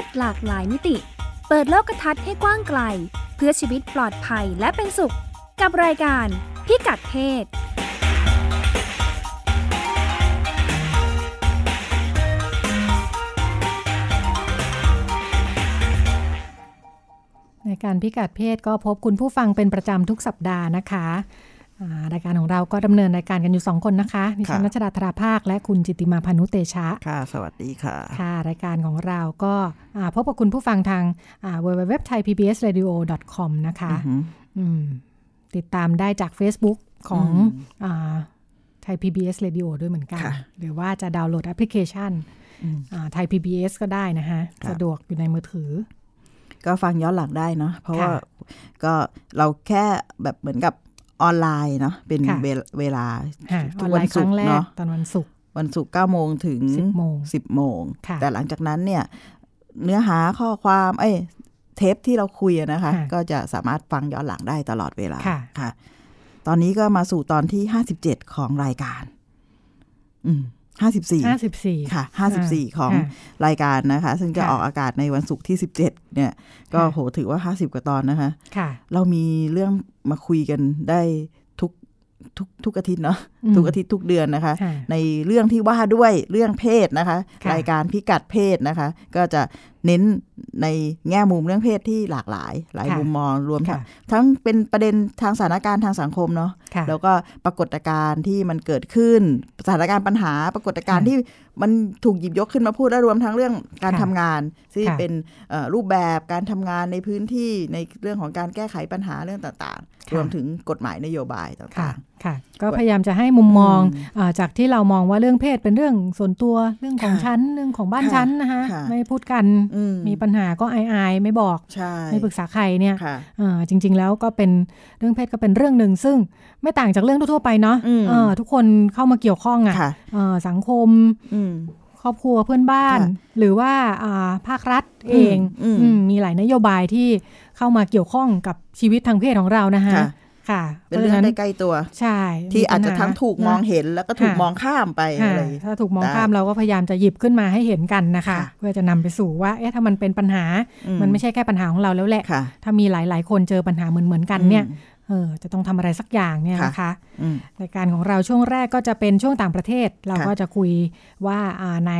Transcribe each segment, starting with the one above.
ศหลากหลายมิติ เปิดโลกทัศน์ให้กว้างไกล เพื่อชีวิตปลอดภัยและเป็นสุข กับรายการพิกัดเพศในการพิกัดเพศก็พบคุณผู้ฟังเป็นประจำทุกสัปดาห์นะคะ รายการของเราก็ดำเนินรายการกันอยู่สองคนนะคะดิฉันค่ะรัชดาธราภาค และคุณจิตติมาพานุเตชะ ค่ะ สวัสดีค่ะ ค่ะ รายการของเราก็อ่าพบกับคุณผู้ฟังทาง w w w t h a i p b s r a d i o c o m นะคะอือหืออืมติดตามได้จาก Facebook ของอืมไทย PBS Radio ด้วยเหมือนกันค่ะหรือว่าจะดาวน์โหลดแอปพลิเคชันอืมไทย PBS ก็ได้นะคะค่ะสะดวกอยู่ในมือถือ ก็ฟังย้อนหลังได้เนาะเพราะว่าค่ะก็เราแค่แบบเหมือนกับ ออนไลน์เนาะเป็นค่ะเวลเวลาค่ะอทุอนกไลวันน์คศุรั้กงร์แรกเนาะตอนวันศุกร์วันศุกร์เก้าโมงถึง10โมงสิบโมงค่ะแต่หลังจากนั้นเนี่ย เนื้อหาข้อความ เอ้ยเทปที่เราคุยอะนะคะค่ะก็จะสามารถฟังย้อนหลังได้ตลอดเวลาค่ะค่ะ ตอนนี้ก็มาสู่ตอนที่ห้าสิบเจ็ดของรายการ อืม ห้าสิบสี่ห้าสิบสี่ค่ะห้าสิบสี่ของค่ะรายการนะคะ ซึ่งจะค่ะออกอากาศในวันศุกร์ที่สิบเจ็ดเนี่ย ก็ค่ะโหถือว่าห้าสิบกว่าตอนนะคะค่ะเรามีเรื่องมาคุยกันได้ทุกทุกทุกอาทิตย์เนาะอืม ทุกอาทิตย์ทุกเดือนนะคะค่ะในเรื่องที่ว่าด้วยเรื่องเพศนะคะค่ะรายการพิกัดเพศนะคะ ก็จะเน้นในแง่มุมเรื่องเพศที่หลากหลาย หลายค่ะมุมมองรวมทั้งค่ะทั้งเป็นประเด็นทางสถานการณ์ทางสังคมเนาะค่ะแล้วก็ปรากฏการณ์ที่มันเกิดขึ้นสถานการณ์ปัญหา ปรากฏการณ์ค่ะที่มันถูกหยิบยกขึ้นมาพูดและรวมทั้งเรื่องการค่ะทำงานที่ค่ะเป็นเอ่อรูปแบบการทำงานในพื้นที่ในเรื่องของการแก้ไขปัญหาเรื่องต่างๆค่ะรวมถึงกฎหมายนโยบายค่ะต่างค่ะก็พยายามจะให้มุมมองอืมาจากที่เรามองว่าเรื่องเพศเป็นเรื่องส่วนตัวเรื่องของค่ะฉันเรื่องของบ้านค่ะฉันนะคะค่ะไม่พูดกันๆอืมมีปัญหาก็อายอายๆไม่บอกใช่ไม่ปรึกษาใครเนี่ยค่ะเอ่อจริง ๆ แล้วก็เป็นเรื่องเพศก็เป็นเรื่องหนึ่งซึ่งไม่ต่างจากเรื่องทั่วๆไปเนาะอืมเอ่อทุกคนเข้ามาเกี่ยวข้องอะค่ะเอะสังคมอืมครอบครัวเพื่อนบ้านค่ะหรือว่าอ่าภาครัฐเองอืมอืมมีหลายนโยบายที่เข้ามาเกี่ยวข้องกับชีวิตทางเพศของเรานะคะ ค่ะค่ะเป็นเรื่องพาะฉะได้ใกล้ตัวใช่ ที่มีปัอาญจจะหทั้งถูกมองนะเห็นแล้วก็ถูกค่ะมองข้ามไปค่ะอะไรถ้าถูกมองได้ข้ามเราก็พยายามจะหยิบขึ้นมาให้เห็นกันนะคะค่ะเพื่อจะนำไปสู่ว่าเอ๊ะถ้ามันเป็นปัญหาอืมันไม่ใช่แค่ปัญหาของเราแล้วแหละค่ะถ้ามีหลาย ๆ คนเจอปัญหาเหมือนเหมือนๆกันเนี่ยอืมเออจะต้องทำอะไรสักอย่างเนี่ยค่ะนะคะอืมรายการของเราช่วงแรกก็จะเป็นช่วงต่างประเทศ เราค่ะก็จะคุยว่าอ่าใน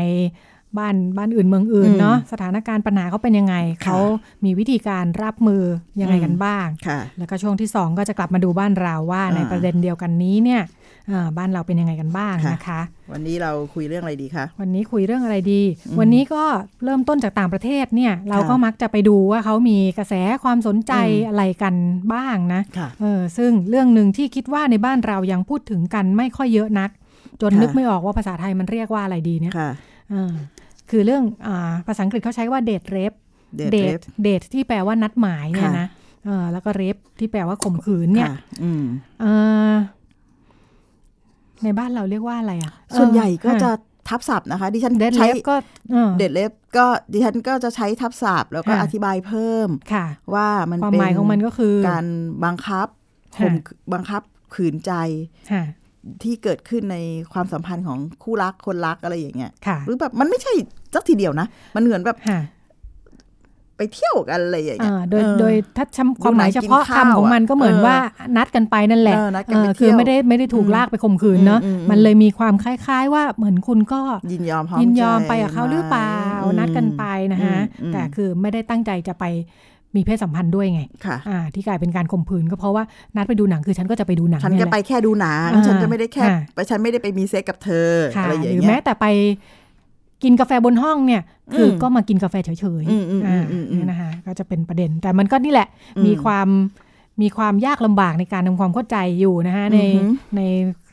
บ้านบ้านอื่นเมืองอื่นอืมเนาะสถานการณ์ปัญหาเขาเป็นยังไงค่ะเขามีวิธีการรับมือยังไงกันบ้างค่ะแล้วก็ช่วงที่สองก็จะกลับมาดูบ้านเราว่าอ่าในประเด็นเดียวกันนี้เนี่ยเอ่อบ้านเราเป็นยังไงกันบ้างค่ะนะคะ วันนี้เราคุยเรื่องอะไรดีคะวันนี้คุยเรื่องอะไรดีอืมวันนี้ก็เริ่มต้นจากต่างประเทศเนี่ยเราก็มักจะไปดูว่าเขามีกระแสความสนใจอืมอะไรกันบ้างนะค่ะเออซึ่งเรื่องหนึ่งที่คิดว่าในบ้านเรายังพูดถึงกันไม่ค่อยเยอะนัก จนค่ะนึกไม่ออกว่าภาษาไทยมันเรียกว่าอะไรดีเนี่ย ค่ะเออคือเรื่องอาภาษาอังกฤษเขาใช้ว่าเดทเรฟเดทเดเรทฟเดทที่แปลว่านัดหมายเนี่ยค่ะนะเออแล้วก็เรฟที่แปลว่าข่มขืนเนี่ยค่ะอืมเออในบ้านเราเรียกว่าอะไรอะ ส่วนใหญ่ก็จะทับศัพท์นะคะ ดิฉันเดทเรใช้ฟก็เออเดทเล็บก็ดิฉันก็จะใช้ทับศัพท์แล้วก็ค่ะอธิบายเพิ่มค่ะ ว่ามันความเป็นหมายของมันก็คือ การบังคับค่ะข่มบังคับขืนใจค่ะ ที่เกิดขึ้นในความสัมพันธ์ของคู่รักคนรักอะไรอย่างเงี้ยค่ะหรือแบบมันไม่ใช่สักทีเดียวนะ มันเหมือนแบบค่ะไปเที่ยวกันอะไรอย่างเงี้ยอ่าโดยเออโดยถ้าชำความหมายดูหนังเฉพาะกินข้าวคำของมันก็เหมือนเออว่านัดกันไปนั่นแหละเออนัดกันไปเออเที่ยวคือไม่ได้ไม่ได้ถูกอืมลากไปข่มขืนเนาะอืมอืมมันเลยมีความคล้าย ๆ ว่าเหมือนคุณก็ยินยอมพร้อมยินยอมใจไปกับเขาหรือเปล่าอืมนัดกันไปนะฮะอืมแต่คือไม่ได้ตั้งใจจะไป มีเพศสัมพันธ์ด้วยไงค่ะอ่าที่กลายเป็นการข่มขืนก็เพราะว่านัดไปดูหนังคือฉันก็จะไปดูหนังฉันเนี่ยก็แหละไปแค่ดูหนังอ่าฉันจะไม่ได้แค่ค่ะไปฉันไม่ได้ไปมีเซ็กกับเธอค่ะอะไรอย่าหงรือเงี้แม้ยแต่ไปกินกาแฟบนห้องเนี่ย คืออมก็มากินกาแฟเฉยอืมอืมๆอ่าอืมอืมเนี่ยนะคะก็จะเป็นประเด็น แต่มันก็นี่แหละอืมมีความมีความยากลำบากในการทำความเข้าใจอยู่นะคะในอือหือใน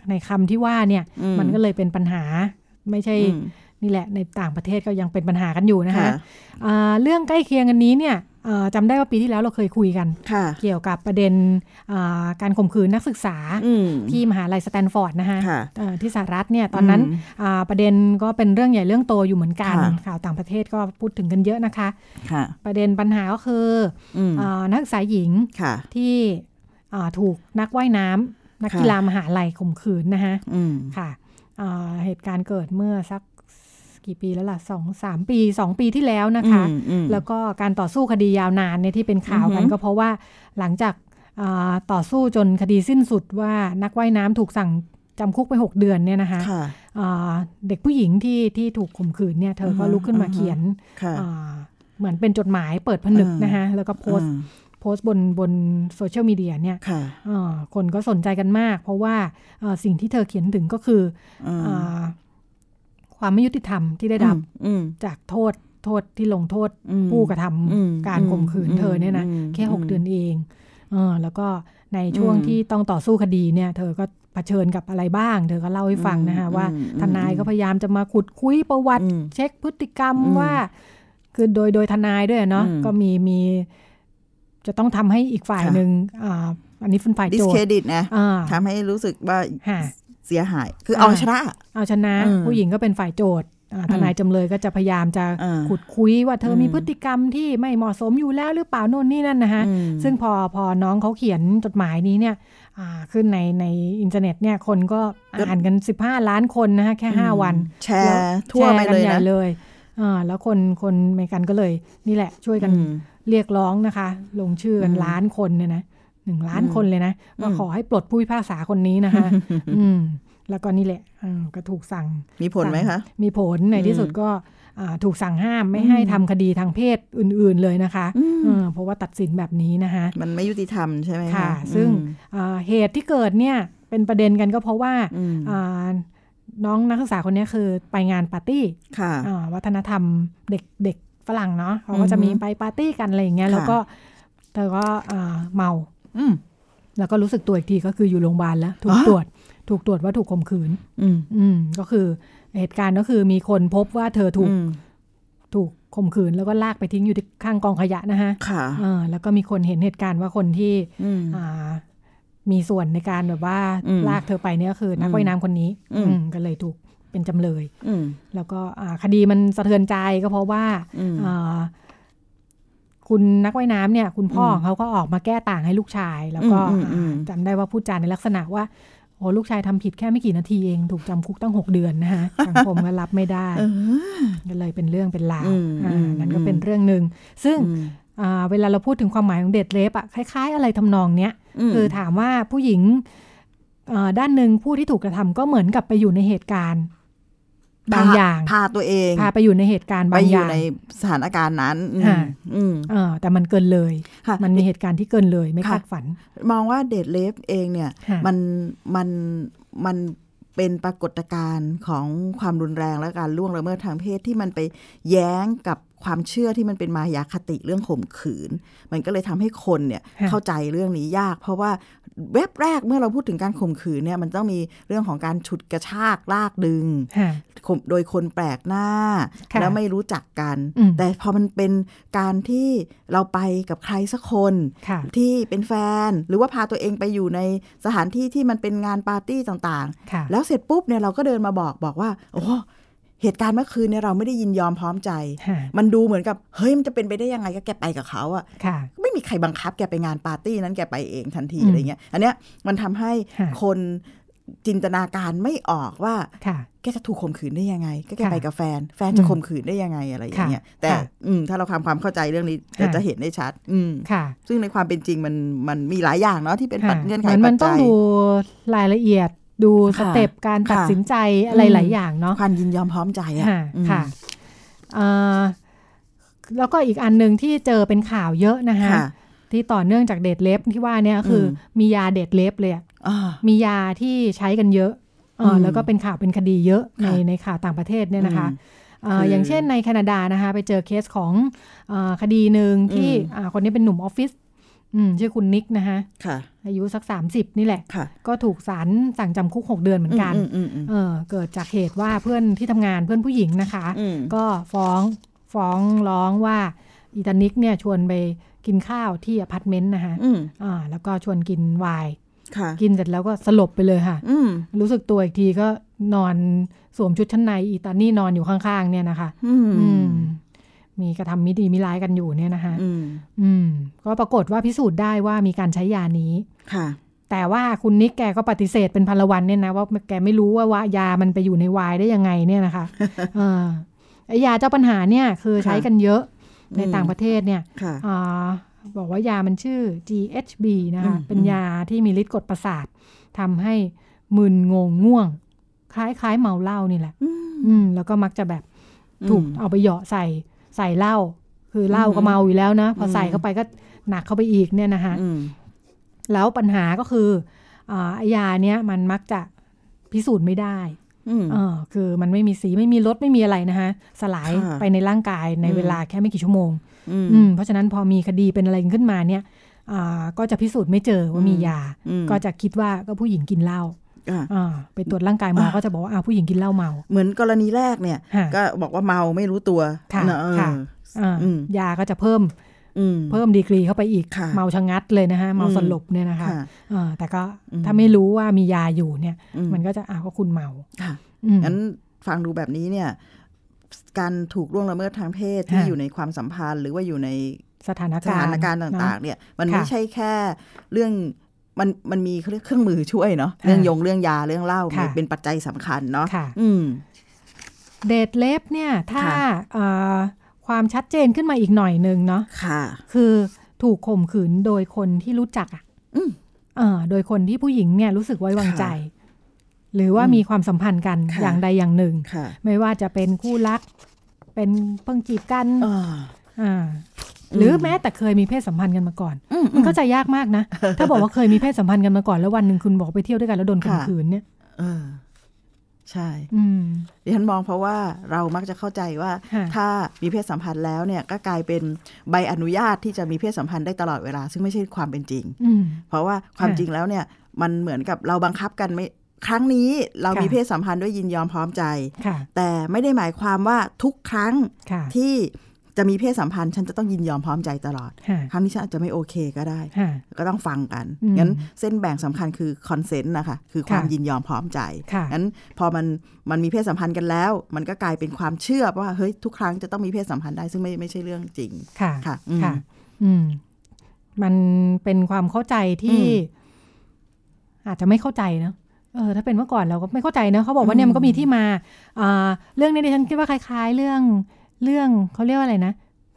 ในคำที่ว่าเนี่ยอืมันก็เลยเป็นปัญหาไม่ใช่อืม นี่แหละในต่างประเทศก็ยังเป็นปัญหากันอยู่นะคะค่ะอ่าเรื่องใกล้เคียงกันนี้เนี่ยอ่าจำได้ว่าปีที่แล้วเราเคยคุยกันค่ะเกี่ยวกับประเด็นอ่าการข่มขืนนักศึกษาอืมที่มหาลัยสแตนฟอร์ดนะคะค่ะเอ่อที่สหรัฐเนี่ยตอนนั้นอืมอ่าประเด็นก็เป็นเรื่องใหญ่เรื่องโตอยู่เหมือนกันค่ะข่าวต่างประเทศก็พูดถึงกันเยอะนะคะค่ะประเด็นปัญหาก็คืออืมอานักศึกษาหญิงค่ะที่อ่าถูกนักว่ายน้ำนักค่ะกีฬามหาลัยข่มขืนนะคะอืมค่ะอ่าเหตุการณ์เกิดเมื่อสัก กี่ปีแล้วล่ะสองสามปีสองปีที่แล้วนะคะอืมอืมแล้วก็การต่อสู้คดียาวนานเนี่ยที่เป็นข่าวกันอือฮึก็เพราะว่าหลังจากอ่าต่อสู้จนคดีสิ้นสุดว่านักว่ายน้ำถูกสั่งจำคุกไป 6 เดือนเนี่ยนะคะค่ะอ่าเด็กผู้หญิงที่ที่ถูกข่มขืนเนี่ยเธอก็อือฮึลุกขึ้นมาอือฮึเขียนค่ะอ่าเหมือนเป็นจดหมายเปิดผนึกอืมนะคะแล้วก็โพสต์อืมโพสต์บนบนโซเชียลมีเดียเนี่ยค่ะอ่าคนก็สนใจกันมาก เพราะว่าอ่าสิ่งที่เธอเขียนถึงก็คืออืมอา ความไม่ยุติธรรมที่ได้รับอืมจากโทษโทษที่ลงโทษอืมผู้กระทำอืมการข่มขืนอืมเธอเนี่ยนะอืมแค่หกอืมเดือนเองเออแล้วก็ในช่วงอืมที่ต้องต่อสู้คดีเนี่ยเธอก็เผชิญกับอะไรบ้าง เธอก็เล่าให้ฟังนะคะอืมว่าอืมทนายก็พยายามจะมาขุดคุยประวัติอืมเช็คพฤติกรรมอืมว่า คือโดยโดยทนายด้วยเนาะอืมก็มีมีจะต้องทำให้อีกฝ่ายค่ะหนึ่งอ่าอันนี้เป็นฝ่ายโจทก์ discredit นะอ่าทำให้รู้สึกว่าค่ะ เสียหาย คือเอาอ่าชนะ เอาชนะอืมผู้หญิงก็เป็นฝ่ายโจทก์อ่าทนายจำเลยก็จะพยายามจะอ่าขุดคุ้ยว่าเธอมีอืมพฤติกรรมที่ไม่เหมาะสมอยู่แล้วหรือเปล่าโน่นนี่นั่นนะคะอืมซึ่งพอพอน้องเขาเขียนจดหมายนี้เนี่ยอ่าขึ้นในในอินเทอร์เน็ตเนี่ยคนก็อ่านกัน 15 ล้านคนนะคะแค่ 5 วัน แชร์ทั่วไปแชร์กันเลยใหญ่นะเลยอ่าแล้วคนคนอเมริกันก็เลยนี่แหละช่วยกันอืมเรียกร้องนะคะ ลงชื่อกันอืมล้านคนเนี่ยนะ หนึ่งล้านอืมคนเลยนะว่าอืมขอให้ปลดผู้พิพากษาคนนี้นะคะ อืม แล้วก็นี่แหละอ่าก็ถูกสั่ง มีผลไหมคะ มีผลในที่สุดก็อ่าถูกสั่งห้ามไม่ให้ทำคดีทางเพศอื่น ๆเลยนะคะอืมเออเพราะว่าตัดสินแบบนี้นะคะ มันไม่ยุติธรรมใช่ไหมค่ะอืมซึ่งอ่าเหตุที่เกิดเนี่ยเป็นประเด็นกันก็เพราะว่าอืมอ่าน้องนักศึกษาคนนี้คือไปงานปาร์ตี้ค่ะอ่าวัฒนธรรมเด็กเด็กฝรั่งเนาะเขาก็จะอือฮึมีไปปาร์ตี้กันอะไรอย่างเงี้ยค่ะแล้วก็เธอก็อ่าเมา อืมแล้วก็รู้สึกตัวอีกทีก็คืออยู่โรงพยาบาลแล้ว ถูกอ๋อตรวจ ถูกตรวจว่าถูกข่มขืน อืม อืม ก็คือเหตุการณ์ก็คือมีคนพบว่าเธอถูกอืมถูกข่มขืนแล้วก็ลากไปทิ้งอยู่ที่ข้างกองขยะนะฮะค่ะเออแล้วก็มีคนเห็นเหตุการณ์ว่าคนที่อืมอ่า มีส่วนในการแบบว่าอืมลากเธอไปเนี่ยก็คือ นักอืมว่ายน้ำคนนี้อืมอืมก็เลยถูกเป็นจำเลย อืมแล้วก็อ่าคดีมันสะเทือนใจก็เพราะว่าอืมอ่า คุณนักว่ายน้ำเนี่ย คุณพ่ออืมของเขาก็ออกมาแก้ต่างให้ลูกชาย แล้วก็อืมอืมอืมอ่าจำได้ว่าพูดจาในลักษณะว่าโอ้ลูกชายทำผิดแค่ไม่กี่นาทีเอง ถูกจำคุกตั้งหกเดือนนะฮะสังคมก็รับไม่ได้เออก็เลยเป็นเรื่องเป็นราวอืมอ่าอืมนั่นก็เป็นเรื่องหนึ่งซึ่งอืมอ่าเวลาเราพูดถึงความหมายของเดทเลฟอะคล้าย ๆ อะไรทำนองเนี้ยมคือถามว่าผู้หญิงอ่าด้านหนึ่งผู้ที่ถูกกระทำก็เหมือนกับไปอยู่ในเหตุการณ์ บางอย่างพาตัวเองพาไปอยู่ในเหตุการณ์ไปบางออยู่ย่างในสถานการณ์นั้นอืมค่ะอืมเออแต่มันเกินเลยค่ะมันมีเหตุการณ์ที่เกินเลยไม่ค่ะคาดฝัน มองว่าเดทเลฟเองเนี่ยค่ะมันมันมันเป็นปรากฏการณ์ของความรุนแรงและการล่วงละเมิดทางเพศที่มันไปแย้งกับ ความเชื่อที่มันเป็นมายาคติเรื่องข่มขืน มันก็เลยทำให้คนเนี่ยค่ะเข้าใจเรื่องนี้ยาก เพราะว่าเว็บแรกเมื่อเราพูดถึงการข่มขืนเนี่ยมันต้องมีเรื่องของการฉุดกระชากลากดึงค่ะข่มโดยคนแปลกหน้าค่ะแล้วไม่รู้จักกันอืมแต่พอมันเป็นการที่เราไปกับใครสักคนค่ะที่เป็นแฟน หรือว่าพาตัวเองไปอยู่ในสถานที่ที่มันเป็นงานปาร์ตี้ต่างค่ะๆแล้วเสร็จปุ๊บเนี่ยเราก็เดินมาบอกบอกว่า โอ้ เหตุการณ์เมื่อคืนเนี่ยเราไม่ได้ยินยอมพร้อมใจค่ะมันดูเหมือนกับ เฮ้ยมันจะเป็นไปได้ยังไงก็แกไปกับเขาอะค่ะไม่มีใครบังคับแกไปงานปาร์ตี้นั้นแกไปเองทันทีอืมอะไรเงี้ย อันเนี้ยมันทำให้ค่ะคนจินตนาการไม่ออกว่าค่ะแกจะถูกข่มขืนได้ยังไง ก็แกค่ะไปกับแฟน แฟนจะอืมข่มขืนได้ยังไงอะไรอย่างเงี้ยค่ะแต่ค่ะอืมถ้าเราทำความเข้าใจเรื่องนี้ค่ะจะเห็นได้ชัด อืมค่ะ ซึ่งในความเป็นจริงมันมันมีหลายอย่างเนาะที่เป็นปัจค่ะเงื่อนไขเหมือนปัมัจนต้องจัยดูรายละเอียด ดูสค่ะเต็ปการตัดค่ะสินใจอะไรอืมหลายอย่างเนาะความยินยอมพร้อมใจอะค่ะอืมค่ะอ่าแล้วก็อีกอันหนึ่งที่เจอเป็นข่าวเยอะนะคะค่ะที่ต่อเนื่องจากเดทเล็บที่ว่าเนี่ยก็คืออมมียาเดทเล็บเลยอะอ่ามียาที่ใช้กันเยอะเอออมแล้วก็เป็นข่าวเป็นคดีเยอะในค่ะในข่าวต่างประเทศเนี่ยนะคะอืมเอ่อคือออย่างเช่นในแคนาดานะคะไปเจอเคสของเออคดีหนึ่งที่อืมอ่าคนนี้เป็นหนุ่มออฟฟิศ อืมชื่อคุณนิกนะคะค่ะ อายุสัก30นี่แหละค่ะ ก็ถูกศาลสั่งจำคุก6เดือนเหมือนกันอืมอืมอืมเออเกิดจากเหตุว่าเพื่อนที่ทำงานเพื่อนผู้หญิงนะคะอืมก็ฟ้องฟ้องร้องว่าอีตานิกเนี่ยชวนไปกินข้าวที่อพาร์ตเมนต์นะคะอืมอ่า แล้วก็ชวนกินไวน์ค่ะกินเสร็จแล้วก็สลบไปเลยค่ะอืมรู้สึกตัวอีกทีก็นอนสวมชุดชั้นในอีตานี่นอนอยู่ข้างๆ เนี่ยนะคะ อืมอื มมีกระทำมิดีมิร้ายกันอยู่เนี่ยนะคะอืมอืม ก็ปรากฏว่าพิสูจน์ได้ว่ามีการใช้ยานี้ค่ะ แต่ว่าคุณนิกแกก็ปฏิเสธเป็นพันละวันเนี่ยนะว่าแกไม่รู้ว่าว่ายามันไปอยู่ในไวน์ได้ยังไงเนี่ยนะคะเออไอยาเจ้าปัญหาเนี่ยคือใช้ค่ะกันเยอะในอืมต่างประเทศเนี่ยค่ะอาบอกว่ายามันชื่อ GHB นะคะอืมเป็นยาที่มีฤทธิ์กดประสาททำให้มึนงงง่วง คล้ายๆเมาเหล้านี่แหละ อืมอืมแล้วก็มักจะแบบถูกอืมเอาไปเหยาะใส่ ใส่เหล้าคือเหล้าก็อืมเมาอยู่แล้วนะ พออมใส่เข้าไปก็หนักเข้าไปอีกเนี่ยนะคะอืมแล้วปัญหาก็คืออาไอ้ยาเนี้ยมันมักจะพิสูจน์ไม่ได้อืมเออคือมันไม่มีสีไม่มีรสไม่มีอะไรนะคะสลายค่ะไปในร่างกายในอืมเวลาแค่ไม่กี่ชั่วโมงอืมอืมเพราะฉะนั้นพอมีคดีเป็นอะไรขึ้นมาเนี่ยอ่าก็จะพิสูจน์ไม่เจอว่ามีอืมยาอืมก็จะคิดว่าก็ผู้หญิงกินเหล้าอะอ่า ไปตรวจร่างกายหมออ่าก็จะบอกว่าอ่าผู้หญิงกินเหล้าเมา เหมือนกรณีแรกเนี่ยค่ะก็บอกว่าเมาไม่รู้ตัวค่ะนะเออค่ะอ่าอืมยาก็จะเพิ่มอืมเพิ่มดีกรีเข้าไปอีกค่ะเมาชะงัดเลยนะคะเมาอืมสลบเนี่ยนะคะค่ะอ่าแต่ก็อืมถ้าไม่รู้ว่ามียาอยู่เนี่ยอืมมันก็จะอ้าวก็คุณเมาค่ะอืมงั้นฟังดูแบบนี้เนี่ย การถูกล่วงละเมิดทางเพศที่ค่ะอยู่ในความสัมพันธ์ หรือว่าอยู่ในสถานสการณ์ถานการณ์ต่าง ๆ เนี่ย มันค่ะไม่ใช่แค่เรื่อง มันมันมีเขาเรียกเครื่องมือช่วยเนาะค่ะเรื่องยงเรื่องยาเรื่องเหล้าค่ะเป็นปัจจัยสำคัญเนาะค่ะอืมเดทเล็บเนี่ยถ้าค่ะเอ่อความชัดเจนขึ้นมาอีกหน่อยหนึ่งเนาะค่ะ คือถูกข่มขืนโดยคนที่รู้จักอะอืมเออโดยคนที่ผู้หญิงเนี่ยรู้สึกไว้วางใจค่ะหรือว่าอืมมีความสัมพันธ์กันค่ะอย่างใดอย่างหนึ่งค่ะไม่ว่าจะเป็นคู่รัก เป็นเพิ่งจีบกันอ่าอ่าอืม หรือแม้แต่เคยมีเพศสัมพันธ์กันมาก่อนอืมมันเข้าใจยากมากนะ ถ้าบอกว่าเคยมีเพศสัมพันธ์กันมาก่อน แล้ววันหนึ่งคุณบอกไปเที่ยวด้วยกันแล้วโดนข่มค่ะขืนเนี่ยเออใช่อืมดิฉันมองเพราะว่าเรามักจะเข้าใจว่าค่ะถ้ามีเพศสัมพันธ์แล้วเนี่ยก็กลายเป็นใบอนุญาตที่จะมีเพศสัมพันธ์ได้ตลอดเวลา ซึ่งไม่ใช่ความเป็นจริงอืมเพราะว่าความค่ะจริงแล้วเนี่ย มันเหมือนกับเราบังคับกันไม่ครั้งนี้เราค่ะมีเพศสัมพันธ์ด้วยยินยอมพร้อมใจค่ะแต่ไม่ได้หมายความว่าทุกครั้งค่ะที่ จะมีเพศสัมพันธ์ ฉันจะต้องยินยอมพร้อมใจตลอดค่ะครั้งนี้ฉันอาจจะไม่โอเคก็ได้ค่ะก็ต้องฟังกันอืมงั้นเส้นแบ่งสำคัญคือคอนเซนต์นะคะ คือความค่ะยินยอมพร้อมใจค่ะงั้นพอมันมันมีเพศสัมพันธ์กันแล้ว มันก็กลายเป็นความเชื่อว่าเฮ้ยทุกครั้งจะต้องมีเพศสัมพันธ์ได้ซึ่งไม่ไม่ใช่เรื่องจริง ค่ะ ค่ะ อืมค่ะอืมมันเป็นความเข้าใจที่อืมอาจจะไม่เข้าใจเนอะเออถ้าเป็นเมื่อก่อนเราก็ไม่เข้าใจเนอะเขาบอกว่าเนี่ยอืมมันก็มีที่มา อ่า เรื่องนี้ดิฉันคิดว่าคล้าย ๆ เรื่อง เรื่องเขาเรียกว่าอะไรนะ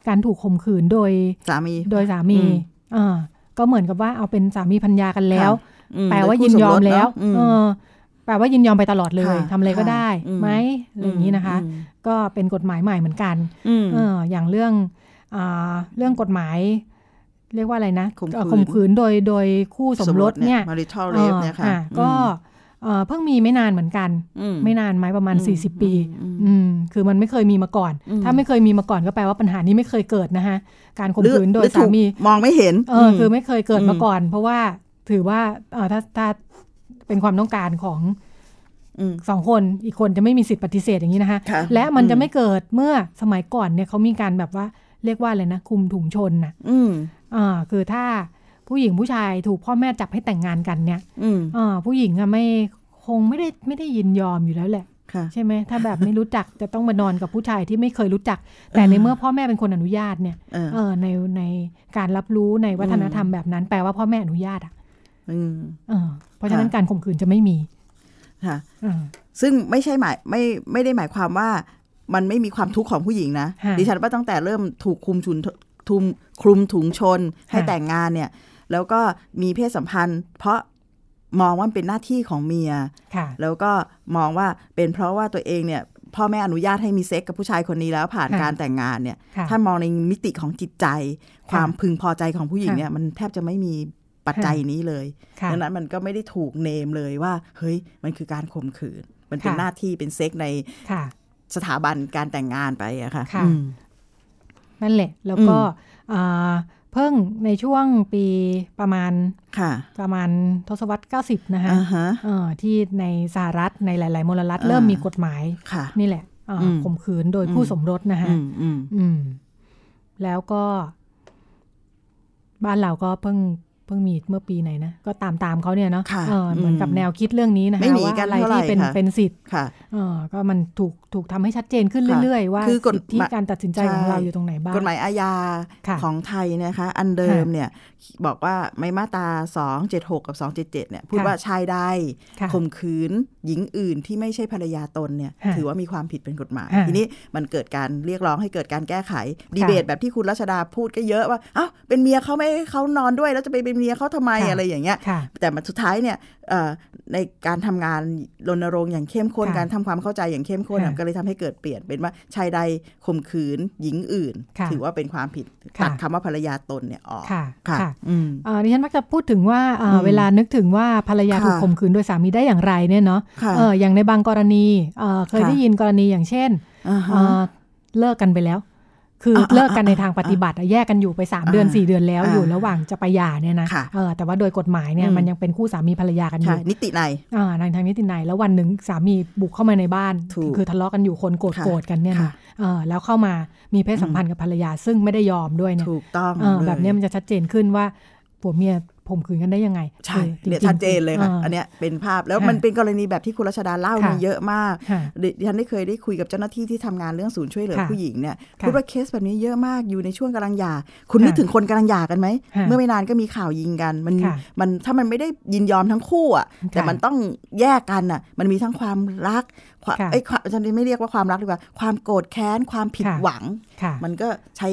การถูกข่มขืนโดยสามีโดยสามีอืมอ่าก็เหมือนกับว่าเอาเป็นสามีพัญญากันแล้วอืมแปลว่าโดยินยอมแล้วคู่สรสเนอะเออแปลว่ายินยอมไปตลอดเลยค่ะทำอะไรก็ค่ะได้อืมไหมอะไรอย่างนี้นะคะอืมก็เป็นกฎหมายใหม่เหมือนกันอืมเอออย่างเรื่องอ่าเรื่องกฎหมาย เรียกว่าอะไรนะข่มขืนเอ่อข่มขืนโดยโดยคู่สมรสเนี่ยมาริทัลเอเรฟอเนี่ยค่ะอะก็ เอ่อเพิ่งมีไม่นานเหมือนกันอืมไม่นานไหมประมาณอืม40 ปีอืมอืมคือมันไม่เคยมีมาก่อนอืมถ้าไม่เคยมีมาก่อนก็แปลว่าปัญหานี้ไม่เคยเกิดนะคะการข่มหรือขืนโดหยรือสาถูกมีมองไม่เห็นเอออคือไม่เคยเกิดอืมมาก่อน เพราะว่าถือว่าเออถ้าถ้าเป็นความต้องการของอืมสองคนอีกคนจะไม่มีสิทธิ์ปฏิเสธอย่างนี้นะคะค่ะและมันจะอืมไม่เกิดเมื่อสมัยก่อนเนี่ยเขามีการแบบว่าเรียกว่าอะไรนะคุมถุงชนน่ะอืมอ่าคือถ้า ผู้หญิงผู้ชายถูกพ่อแม่จับให้แต่งงานกันเนี่ยอืมอ่าผู้หญิงอะไม่คงไม่ได้ไม่ได้ยินยอมอยู่แล้วแหละค่ะใช่ไหมถ้าแบบไม่รู้จักจะต้องมานอนกับผู้ชายที่ไม่เคยรู้จัก แต่ในเมื่อพ่อแม่เป็นคนอนุญาตเนี่ยเออเออในในการรับรู้ในวัฒนธรรมแบบนั้น แปลว่าพ่อแม่อนุญาตอะอืมเออเพราะฉะนั้นค่ะการข่มขืนจะไม่มีค่ะเออซึ่งไม่ใช่หมายไม่ไม่ได้หมายความว่ามันไม่มีความทุกข์ของผู้หญิงนะค่ะดิฉันว่าตั้งแต่เริ่มถูกคุมถุนทุมคลุมถุงชนให้ค่ะแต่งงานเนี่ย แล้วก็มีเพศสัมพันธ์ เพราะมองว่ามันเป็นหน้าที่ของเมียค่ะแล้วก็มองว่าเป็นเพราะว่าตัวเองเนี่ยพ่อแม่อนุญาตให้มีเซ็กกับผู้ชายคนนี้แล้วผ่านค่ะการแต่งงานเนี่ยค่ะถ้ามองในมิติของจิตใจ ความพึงพอใจของผู้หญิงค่ะเนี่ยมันแทบจะไม่มีปัจจัยนี้เลยค่ะดังนั้นมันก็ไม่ได้ถูกเนมเลยว่า เฮ้ยมันคือการข่มขืน มันเป็นค่ะหน้าที่เป็นเซ็กในค่ะสถาบันการแต่งงานไปอะค่ะค่ะอืมนั่นแหละ แล้วก็อ่า เพิ่งในช่วงปีประมาณค่ะ ประมาณทศวรรษ 90 นะคะอ่าฮะเออที่ในสหรัฐในหลาย ๆ มลรัฐอ่าเริ่มมีกฎหมายค่ะ นี่แหละอ่าอืมข่มขืนโดยคู่สมรสนะคะอืมอืมอืมแล้วก็ บ้านเราก็เพิ่งเพิ่งพิ่งมีเมื่อปีไหนนะ ก็ตามตามเขาเนี่ยเนาะค่ะเออเหมือนกับอืมแนวคิดเรื่องนี้นะคะไม่หนีว่ากันอะไรเท่าไหร่ที่เป็นค่ะเป็นสิทธิ์ค่ะเออก็มันถูกถูกทำให้ชัดเจนขึ้นค่ะเรื่อยๆ ว่าคือกฎสิทธิการตัดสินใจของใช่เราอยู่ตรงไหนบ้างกฎหมายอาญาค่ะของไทยนะคะ อันเดิมเนี่ยบอกว่าไม่มาตรา 276 กับ 277 เนี่ยพูดค่ะว่าชายใดค่ะข่มขืนหญิงอื่นที่ไม่ใช่ภรรยาตนเนี่ยค่ะถือว่ามีความผิดเป็นกฎหมายค่ะทีนี้มันเกิดการเรียกร้องให้เกิดการแก้ไขดีเบตแบบที่คุณรัชดาพูดก็เยอะว่าเอ้าเป็นเมียเขาไม่ให้เขานอนด้วยแล้วจะไปเป็นเมียเขาทำไมค่ะอะไรอย่างเงี้ยค่ะแต่มันสุดท้ายเนี่ยเอ่อในการทำงานรณรงค์อย่างเข้มข้นค่ะการทำความเข้าใจอย่างเข้มข้นค่ะอะก็เลยทำให้เกิดเปลี่ยนเป็นว่าชายใดข่มขืนหญิงอื่นค่ะถือว่าเป็นความผิดค่ะตัดคำว่าภรรยาตนเนี่ยออกค่ะค่ะค่ะอืมเอ่อดิฉันมักจะพูดถึงว่าเอ่ออมเวลานึกถึงว่าภรรยาค่ะถูกข่มขืนโดยสามีได้อย่างไรเนี่ยเนาะค่ะเอออย่างในบางกรณีเอ่อเคยค่ะได้ยินกรณีอย่างเช่นอ่าเอ่ฮะอเลิกกันไปแล้ว คืออาเลิกกันในทางปฏิบัติอะแยกกันอยู่ไป 3 เดือนอ่า4เดือนแล้วอ่าอยู่ระหว่างจะไปหย่าเนี่ยนะค่ะเออแต่ว่าโดยกฎหมายเนี่ยอืมมันยังเป็นคู่สามีภรรยากันอใช่ยู่นิติในยอ่าทางทางนิตินัยแล้ววันหนึ่งสามีบุกเข้ามาในบ้านถูกคือทะเลาะกันอยู่คนโกรธค่ะโกรธกันเนี่ยค่ะนะเออแล้วเข้ามามีเพศสัมพันธ์กับภรรยาซึ่งไม่ได้ยอมด้วยเนี่ยถูกต้องเออลยแบบเนี้ยมันจะชัดเจนขึ้นว่าผัวเมีย ข่มขืนกันได้ยังไง ใช่ออจริงๆเนี่ยชัดเจนเลยค่ะอออันเนี้ยเป็นภาพแล้วค่ะมันเป็นกรณีแบบที่คุณรัชดาเล่าเนี่ยค่ะเยอะมากค่ะดิดิฉันได้เคยได้คุยกับเจ้าหน้าที่ที่ทำงานเรื่องศูนย์ช่วยเหลือค่ะผู้หญิงเนี่ยค่ะพูดว่าเคสแบบนี้เยอะมากอยู่ในช่วงกำลังหย่า คุณค่ะนึกถึงคนกำลังหย่ากันไหมค่ะเมื่อไม่นานก็มีข่าวยิงกันมันค่ะมันถ้ามันไม่ได้ยินยอมทั้งคู่อะแต่มันต้องแยกกันอะมันมีทั้งความรักความค่ะเอ้ยความฉันไม่เรียกว่าความรักดีกว่า ความโกรธแค้นความผิดค่ะหวังค่ะมันก็ใช้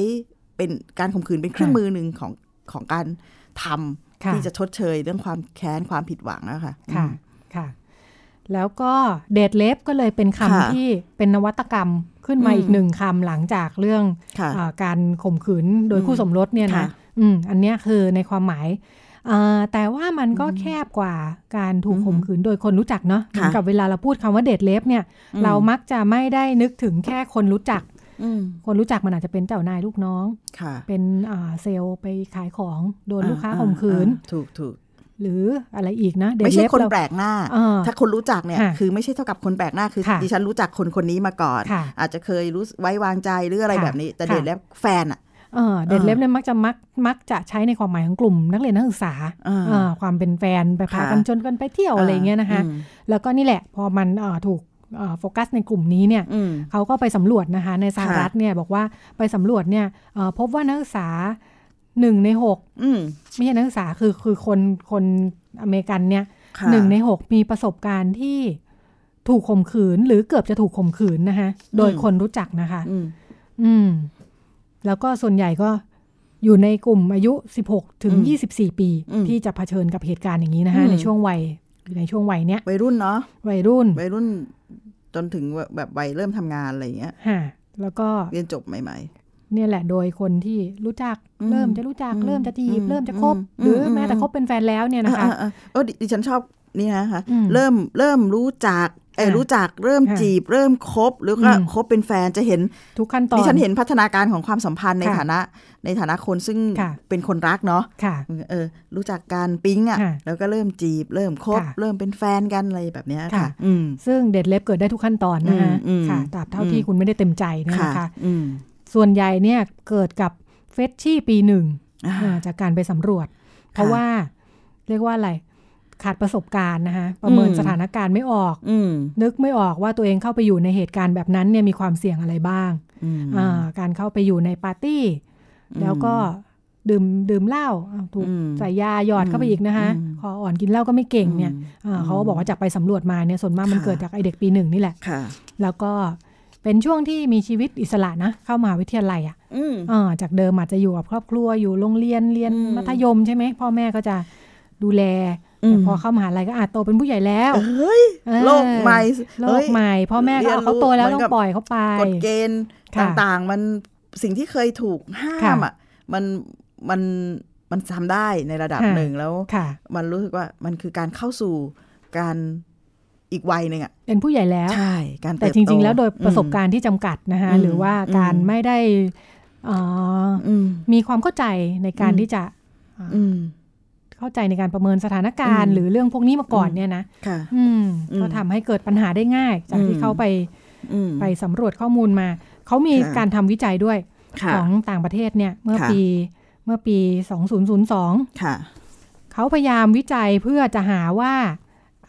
เป็นการข่มขืนเป็นเครื่องค่ะมือหนึ่งของ ของการทำค่ะที่จะชดเชยเรื่องความแค้นความผิดหวังอะค่ะค่ะอืมค่ะ แล้วก็เดทเล็บก็เลยเป็นค่ะคำที่เป็นนวัตกรรมขึ้นมาอืมอีกหนึ่งคำหลังจากเรื่องค่ะอาการข่มขืนโดยอืมคู่สมรสเนี่ยค่ะนะอืมอันเนี้ยคือในความหมายอ่าแต่ว่ามันก็แคบกว่าการถูกอืมข่มขืนโดยคนรู้จักเนาะเหมือนค่ะกับเวลาเราพูดคำว่าเดทเล็บเนี่ยอืมเรามักจะไม่ได้นึกถึงแค่คนรู้จักอืม คนรู้จักมันอาจจะเป็นเจ้านายลูกน้องค่ะเป็นอ่าเซลล์ไปขายของโดนอ่ลูกค้าข่มขืนอ่าถูกถูกหรืออะไรอีกนะเดทไม่ใช่เล็บคนเราแปลกหน้าอ่าถ้าคนรู้จักเนี่ยค่ะคือไม่ใช่เท่ากับคนแปลกหน้าคือค่ะดิฉันรู้จักคนคนนี้มาก่อนค่ะอาจจะเคยรู้ไว้วางใจหรืออะไรค่ะแบบนี้ แต่ค่ะเด็ดแล้วแฟนอะเออเดทเล็บเนี่ยมักจะมักมักจะใช้ในความหมายของกลุ่มนักเรียนนักศึกษาอ่าเอ่อความเป็นแฟนไปพาค่ะกันจนกันไปเที่ยวอะไรอย่างเงี้ยนะคะอืมแล้วก็นี่แหละ พอมันเอ่อถูกเอ่อ โฟกัสในกลุ่มนี้เนี่ยอืมเขาก็ไปสำรวจนะคะในสหรัฐเนี่ยบอกว่าไปสำรวจเนี่ยเอ่อพบว่านักศึกษาหนึ่งในหกอืมไม่ใช่นักศึกษาคือคือคนคนอเมริกันเนี่ยค่ะหนึ่งในหกมีประสบการณ์ที่ถูกข่มขืนหรือเกือบจะถูกข่มขืนนะคะโดยคนรู้จักนะคะ อืมอืมแล้วก็ส่วนใหญ่ก็อยู่ในกลุ่มอายุ 16 ถึงอืม24 ปีอืมที่จะเผชิญกับเหตุการณ์อย่างนี้นะคะอืมในช่วงวัยในช่วงวัยเนี้ยวัยรุ่นเนาะวัยรุ่นวัยรุ่น จนถึงแบบวัยเริ่มทำงานอะไรอย่างเงี้ยฮะแล้วก็เรียนจบใหม่เนี่ยแหละโดยคนที่รู้จักอืมเริ่มจะรู้จักอืมเริ่มจะจีบอืมเริ่มจะคบอืมหรืออมแม้แต่คบเป็นแฟนแล้วเนี่ยๆนะคะอ่าๆๆเออดิดิฉันชอบนี่นะคะอืมเริ่มเริ่มรู้จักเออค่ะ รู้จักเริ่มค่ะจีบ เริ่มคบหรือก็อืมคบเป็นแฟนจะเห็นทุกขั้นตอนดิฉันเห็นพัฒนาการของความสัมพันธ์ในค่ะฐานะ ในฐานะคนซึ่งค่ะเป็นคนรักเนาะค่ะเออรู้จักการปิ๊งอะค่ะแล้วก็เริ่มจีบ เริ่มคบค่ะเริ่มเป็นแฟนกันอะไรแบบเนี้ยค่ะค่ะอืมซึ่งเด็ดเล็บเกิดได้ทุกขั้นตอนนะคะอืมอืมค่ะตราบเท่าอืมที่คุณไม่ได้เต็มใจเนี่ยค่ะนะคะอืมส่วนใหญ่เนี่ยเกิดกับเฟชชี่ปีหนึ่งอ่าอ่าจากการไปสำรวจ เพราะค่ะว่าเรียกว่าอะไร ขาดประสบการณ์นะคะประเมินอืมสถานการณ์ไม่ออกอืมนึกไม่ออกว่าตัวเองเข้าไปอยู่ในเหตุการณ์แบบนั้นเนี่ยมีความเสี่ยงอะไรบ้างอืมอ่าการเข้าไปอยู่ในปาร์ตี้อืมแล้วก็ดื่มดื่มเหล้าอ้าวถูกอืมใส่ยาหยอดเข้าไปอีกนะคะอืมคออ่อนกินเหล้าก็ไม่เก่งเนี่ยอืมอ่าเขาก็บอกว่าจากไปสำรวจมาเนี่ยส่วนมากมันค่ะเกิดจากไอเด็กปีหนึ่งนี่แหละค่ะแล้วก็เป็นช่วงที่มีชีวิตอิสระนะ เข้ามหาวิทยาลัยอะอืมอ่าจากเดิมอาจจะอยู่กับครอบครัวอยู่โรงเรียนเรียนอืมมัธยมใช่ไหมพ่อแม่ก็จะดูแลอืม แต่พอเข้ามหาลัยก็อาจโตเป็นผู้ใหญ่แล้วเฮ้ยเออโลกใหม่โลเฮ้กยใหม่พ่อแม่ก็เอาเขาโตแล้วเรียนรู้ต้องปล่อยเขาไปกฎเกณฑ์ค่ะต่างๆ มันสิ่งที่เคยถูกห้ามค่ะอะมันมันมันทำได้ในระดับค่ะหนึ่งแล้วค่ะมันรู้สึกว่ามันคือการเข้าสู่การอีกวัยหนึ่งอะเป็นผู้ใหญ่แล้วใช่การแต่เติบจริงๆโแล้วโดยประสบการณ์ที่จำกัดนะคะอืมหรือว่าการอืมไม่ได้เอ่ออืมมีความเข้าใจในการอืมที่จะอ่าอืม เข้าใจในการประเมินสถานการณ์อืมหรือเรื่องพวกนี้มาก่อนอืมเนี่ยนะค่ะอืมอืมก็ทำให้เกิดปัญหาได้ง่าย จากที่อืมเขาไปอืมไปสำรวจข้อมูลมา เขามีค่ะการทำวิจัยด้วยค่ะของต่างประเทศเนี่ยเมื่อค่ะปีเมื่อปี 2002ค่ะเขาพยายามวิจัยเพื่อจะหาว่า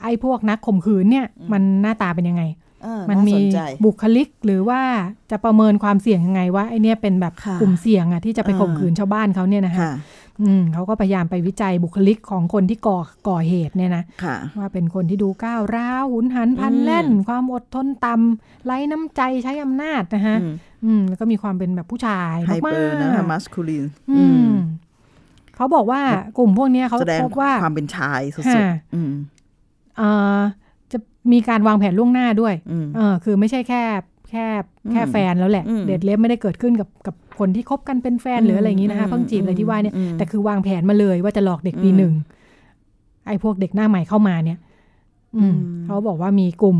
ไอ้พวกนักข่มขืนเนี่ย มันหน้าตาเป็นยังไงเออมันน่ามีสนใจบุคลิกหรือว่าจะประเมินความเสี่ยงยังไงว่าไอเนี้ยเป็นแบบค่ะกลุ่มเสี่ยงอะที่จะไปเออข่มขืนชาวบ้านเขาเนี่ยนะคะค่ะ อืมเขาก็พยายามไปวิจัยบุคลิกของคนที่ก่อก่อเหตุเนี่ยนะค่ะว่าเป็นคนที่ดูก้าวร้าวหุนหันพลันอืมแล่น ความอดทนต่ำไร้น้ำใจใช้อำนาจนะคะอืมอืมแล้วก็มีความเป็นแบบผู้ชายไฮมาเปอร์นะกคะมัสคูลินๆอืมเขาบอกว่ากลุ่มพวกเนี้ยเขาแสดงพบว่าความเป็นชายสุดค่ะๆอืมเอ่อจะมีการวางแผนล่วงหน้าด้วยอืมเออคือไม่ใช่แค่ แค่แค่อืมแฟนแล้วแหละอืมเดทเล็บไม่ได้เกิดขึ้นกับกับคนที่คบกันเป็นแฟนหรืออะไรอย่างนี้นะคะอืมเพิ่งจีบอะไรที่ว่าเนี่ยอืมแต่คือวางแผนมาเลยว่าจะหลอกเด็กปีอืมหนึ่งไอ้พวกเด็กหน้าใหม่เข้ามาเนี่ยอืมอืมเขาบอกว่ามีกลุ่ม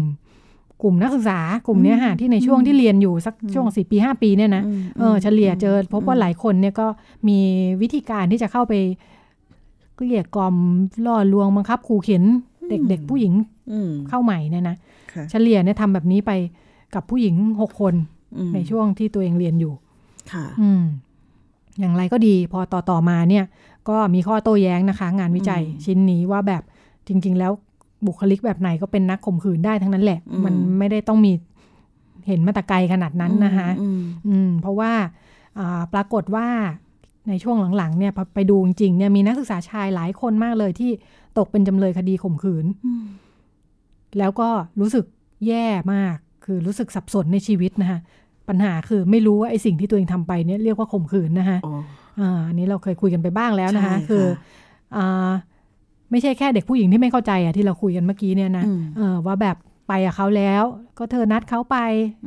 กลุ่มนักศึกษากลุ่มเนี้ยค่ะที่ในช่วงที่เรียนอยู่สักช่วงสี่ปีห้าปีเนี่ยนะมเออเฉลี่ยเจอพบว่าหลายคนเนี่ยก็มีวิธีการที่จะเข้าไปเกลี้ยกล่อมล่อลวงบังคับขู่เข็นเด็กๆผู้หญิงอืมเข้าใหม่เนี่ยนะค่ะเฉลี่ยเนี่ยทำแบบนี้ไป กับผู้หญิงหกคนอืมในช่วงที่ตัวเองเรียนอยู่ ค่ะ อืม อย่างไรก็ดี พอต่อต่อมาเนี่ย ก็มีข้อโต้แย้งนะคะ งานวิจัยอืมชิ้นนี้ว่าแบบจริง ๆ แล้วบุคลิกแบบไหนก็เป็นนักข่มขืนได้ทั้งนั้นแหละอืมมันไม่ได้ต้องมีเห็นมาแตะไกลขนาดนั้นนะคะอืมอืมเพราะว่าอ่าปรากฏว่าในช่วงหลังๆเนี่ยพอไปดูจริงๆเนี่ยมีนักศึกษาชายหลายคนมากเลยที่ตกเป็นจำเลยคดีข่มขืนอืมแล้วก็รู้สึกแย่มาก คือรู้สึกสับสนในชีวิตนะคะปัญหาคือไม่รู้ว่าไอ้สิ่งที่ตัวเองทำไปเนี่ยเรียกว่าข่มขืนนะคะโอ้อ่าอันนี้เราเคยคุยกันไปบ้างแล้วนะคะใช่ค่ะคืออ่าไม่ใช่แค่เด็กผู้หญิงที่ไม่เข้าใจอะที่เราคุยกันเมื่อกี้เนี่ยนะอืมเออว่าแบบไปกับเขาแล้ว ก็เธอนัดเขาไป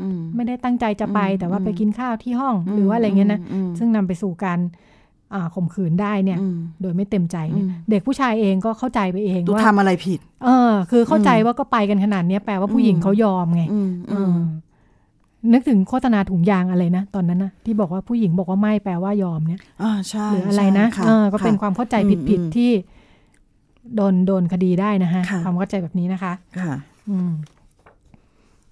อืมไม่ได้ตั้งใจจะไปอืมแต่ว่าไปอืมกินข้าวที่ห้องหรือว่าอะไรเงี้ยนะอืมซึ่งนำไปสู่การอ่า ข่มขืนได้เนี่ยอืมโดยไม่เต็มใจเนี่ยอืมเด็กผู้ชายเองก็เข้าใจไปเองตูว่าทำอะไรผิด เออ คือเข้าใจอืมว่าก็ไปกันขนาดเนี้ยแปลว่าผู้หญิงอืมเขายอมไงอืมเออืมอนึกถึงโฆษณาถุงยางอะไรนะ ตอนนั้นนะที่บอกว่าผู้หญิงบอกว่าไม่แปลว่ายอมเนี่ยอ่าใช่หรืออะไรนะใช่เออก็เป็นค่ะความเข้าใจอืมผิดอืมๆที่โดนโดนคดีได้นะคะค่ะความเข้าใจแบบนี้นะคะ ค่ะอืม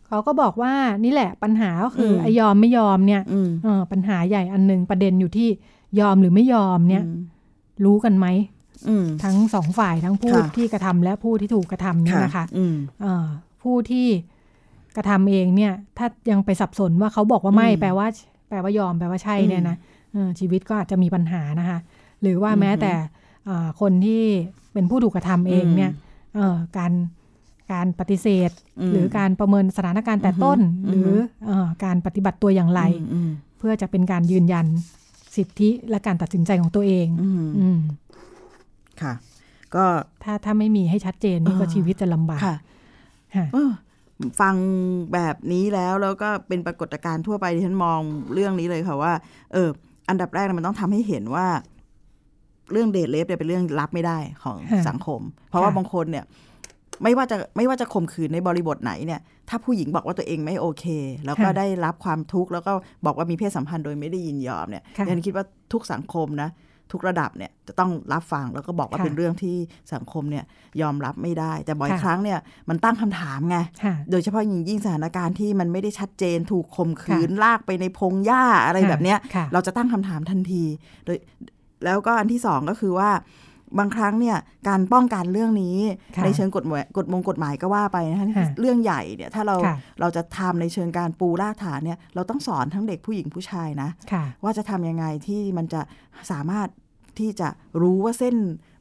เขาก็บอกว่านี่แหละปัญหาก็คืออมไอยอมไม่ยอมเนี่ยอืมเออปัญหาใหญ่อันหนึ่งประเด็นอยู่ที่ ยอมหรือไม่ยอมเนี่ยอืมรู้กันไหมอืมทั้งสองฝ่ายทั้งผู้ค่ะที่กระทำและผู้ที่ถูกกระทำเนี่ยนะคะอืมเอ่อผู้ที่กระทำเองเนี่ย ถ้ายังไปสับสนว่าเขาบอกว่าไม่อืมแปลว่า แปลว่ายอมแปลว่าใช่อืมเนี่ยนะเออชีวิตก็อาจจะมีปัญหานะคะ หรือว่าอือฮึแม้แต่อ่าคนที่เป็นผู้ถูกกระทำเองเนี่ยเออการการปฏิเสธมหรือการประเมินสถานการณ์แต่ต้นอือฮึหรือเออการปฏิบัติตัวอย่างไรอืมอืมเพื่อจะเป็นการยืนยัน สิทธิและการตัดสินใจของตัวเองอืมอืมค่ะ ก็ถ้าถ้าไม่มีให้ชัดเจนนี่ก็เออชีวิตจะลำบากค่ะค่ะเออฟังแบบนี้แล้วแล้วก็เป็นปรากฏการณ์ทั่วไปที่ฉันมองเรื่องนี้เลยค่ะว่า เออ อันดับแรกมันต้องทำให้เห็นว่า เรื่องเดทเลฟเนี่ยเป็นเรื่องรับไม่ได้ของค่ะสังคม เพราะว่าค่ะบางคนเนี่ย ไม่ว่าจะไม่ว่าจะข่มขืนในบริบทไหนเนี่ย ถ้าผู้หญิงบอกว่าตัวเองไม่โอเค แล้วก็ได้รับความทุกข์แล้วก็บอกว่ามีเพศสัมพันธ์โดยไม่ได้ยินยอมเนี่ยค่ะฉันคิดว่าทุกสังคมนะทุกระดับเนี่ยจะต้องรับฟังแล้วก็บอกว่าค่ะเป็นเรื่องที่สังคมเนี่ยยอมรับไม่ได้ แต่บ่อยค่ะครั้งเนี่ยมันตั้งคำถามไงค่ะโดยเฉพาะยิ่งยิ่งสถานการณ์ที่มันไม่ได้ชัดเจนถูกข่มขืนค่ะลากไปในพงหญ้าอะไรแบบเนี้ยค่ะเราจะตั้งคำถามทันทีโดยแล้วก็อันที่สองก็คือว่า บางครั้งเนี่ยการป้องกันเรื่องนี้ค่ะในเชิงกฎหมายกฎมงกฎหมายก็ว่าไปนะคะค่ะเรื่องใหญ่เนี่ยถ้าเราค่ะเราจะทำในเชิงการปูรากฐานเนี่ยเราต้องสอนทั้งเด็กผู้หญิงผู้ชายนะค่ะว่าจะทำยังไงที่มันจะสามารถที่จะรู้ว่าเส้น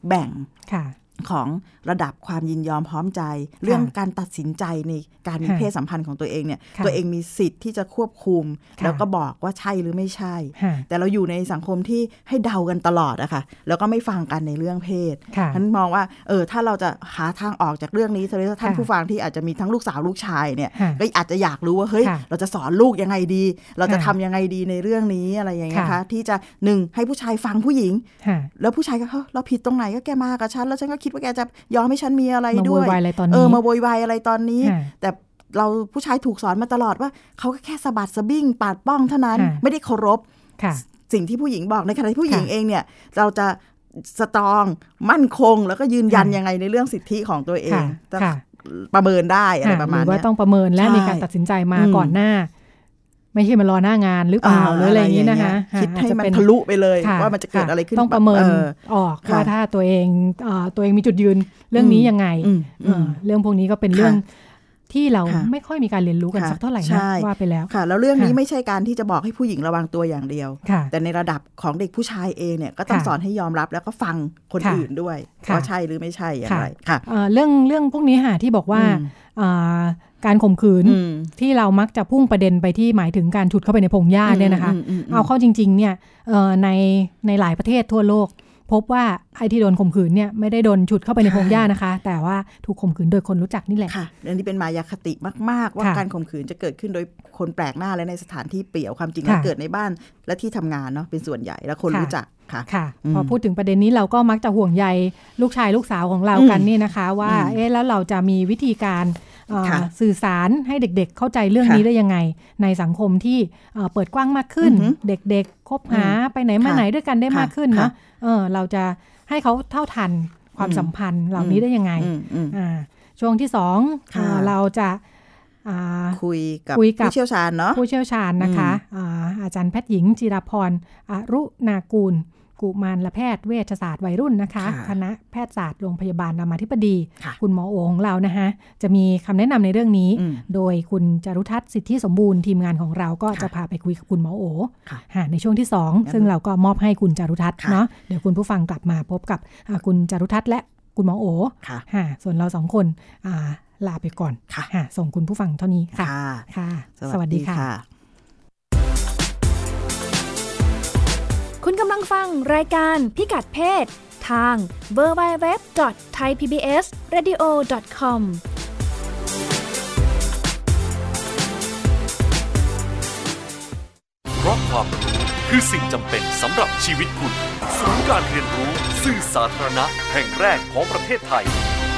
แบ่งค่ะ ของระดับความยินยอมพร้อมใจ เรื่องการตัดสินใจในการมีค่ะเพศสัมพันธ์ของตัวเองเนี่ยค่ะตัวเองมีสิทธิ์ที่จะควบคุมค่ะแล้วก็บอกว่าใช่หรือไม่ใช่ค่ะแต่เราอยู่ในสังคมที่ให้เดากันตลอดอะค่ะแล้วก็ไม่ฟังกันในเรื่องเพศค่ะฉันมองว่าเออถ้าเราจะหาทางออกจากเรื่องนี้โดยเฉพาะท่านค่ะผู้ฟังที่อาจจะมีทั้งลูกสาวลูกชายเนี่ยค่ะก็อาจจะอยากรู้ว่าเฮ้ยค่ะเราจะสอนลูกยังไงดี เราจะค่ะทำยังไงดีในเรื่องนี้อะไรอย่างเงี้ยค่ะคะที่จะหนึ่งให้ผู้ชายฟังผู้หญิงค่ะแล้วผู้ชายก็เฮ้ยเราผิดตรงไหนก็แกมากับฉันแล้วฉันก็คิดว่าแกจะยอมให้ฉันมีอะไรมาด้โววยยวายอะไรตอนนี้เออมาโวยวายอะไรตอนนี้ค่ะแต่เราผู้ชายถูกสอนมาตลอดว่าเขาก็แค่สะบัดสะบิ้งปาดป้องเท่านั้นค่ะไม่ได้เคารพค่ะสิ่งที่ผู้หญิงบอกในขณะที่ผู้หญิงค่ะเองเนี่ย เราจะสตรองมั่นคง แล้วก็ยืนยันค่ะยังไงในเรื่องสิทธิของตัวเองค่ะจะค่ะประเมินได้อะไรค่ะประหมาณรือว่าเนี้ยต้องประเมินและใช่มีการตัดสินใจมาอืมก่อนหน้า ไม่ใช่มารอหน้างานหรือเปล่าหรืออะไรอย่างนี้นะคะคิดให้อาจจะมันเป็นทะลุไปเลยค่ว่ามันจะเกิดอะไรขึ้นต้องประเมินออออกค่ะว่าถ้าตัวเองเอ่อตัวเองมีจุดยืนเรื่องนี้ยังไงอืมเอ่อเรื่องพวกนี้ก็เป็นเรื่องที่เราค่ะไม่ค่อยมีการเรียนรู้กันค่ะสักเท่าไหร่ใช่นะว่าไปแล้วค่ะ แล้วเรื่องนี้ค่ะไม่ใช่การที่จะบอกให้ผู้หญิงระวังตัวอย่างเดียวค่ะแต่ในระดับของเด็กผู้ชายเองเนี่ยก็ต้องค่ะสอนให้ยอมรับแล้วก็ฟังคนค่ะอื่นด้วยค่ะว่าใช่หรือไม่ใช่อย่างไรค่ะเอ่อเรื่องเรื่องพวกนี้ค่ะที่บอกว่าอืมอ่า การข่มขืนอืมที่เรามักจะพุ่งประเด็นไปที่หมายถึงการฉุดเข้าไปในพงหญ้าเนี่ยนะคะอืมอืมอืมเอาเข้าจริงๆเนี่ยเอ่อในในหลายประเทศทั่วโลก พบว่าไอ้ที่โดนข่มขืนเนี่ยไม่ได้โดนฉุดเข้าไปในพงหญ้านะคะ แต่ว่าถูกข่มขืนโดยคนรู้จักนี่แหละค่ะอันนี้เป็นมายาคติมาก ๆ ว่าค่ะการข่มขืนจะเกิดขึ้นโดยคนแปลกหน้าและในสถานที่เปี่ยวความจริงแล้วค่ะเกิดในบ้านและที่ทำงานเนาะเป็นส่วนใหญ่แล้วคนค่ะรู้จักค่ะค่ะอืมพอพูดถึงประเด็นนี้เราก็มักจะห่วงใยลูกชายลูกสาวของเราอืมกันนี่นะคะ ว่าอืมเอ๊ะแล้วเราจะมีวิธีการเอ่อค่ะ สื่อสารให้เด็กๆ เข้าใจเรื่องค่ะนี้ได้ยังไง ในสังคมที่เอ่อเปิดกว้างมากขึ้นอือหือเด็กๆคบหาไปไหนมาค่ะไหนด้วยกันได้ค่ะมากขึ้นค่ะเนาะเออเราจะให้เขาเท่าทันความอืมสัมพันธ์เหล่านี้ได้ยังไงอืมอืมอ่าช่วงที่สองค่ะเอ่อเราจะอ่าคุยกับคุยกับผู้เชี่ยวชาญเนาะผู้เชี่ยวชาญนะคะอ่าอาจารย์แพทย์หญิงจิราพรอรุนากูล กุมารแพทย์เวชศาสตร์วัยรุ่นนะคะค่ะคณะแพทยศาสตร์โรงพยาบาลรามาธิบดีค่ะคุณหมอโอของเรานะคะจะมีคำแนะนำในเรื่องนี้อืมโดยคุณจารุทัศน์สิทธิสมบูรณ์ทีมงานของเราก็ค่ะจะพาไปคุยกับคุณหมอโอค่ะค่ะในช่วงที่ 2 ซึ่งเราก็มอบให้คุณจารุทัศน์ค่ะเนาะเดี๋ยวคุณผู้ฟังกลับมาพบกับอ่าคุณจารุทัศน์และคุณหมอโอค่ะค่ะส่วนเราสองคนอ่าลาไปก่อนค่ะค่ะส่งคุณผู้ฟังเท่านี้ค่ะ ค่ะค่ะสวัสดีค่ะ คุณกำลังฟังรายการพิกัดเพศ ทาง www.thaipbsradio.com เพราะความรู้คือสิ่งจำเป็นสำหรับชีวิตคุณศูนย์การเรียนรู้สื่อสาธารณะแห่งแรกของประเทศไทย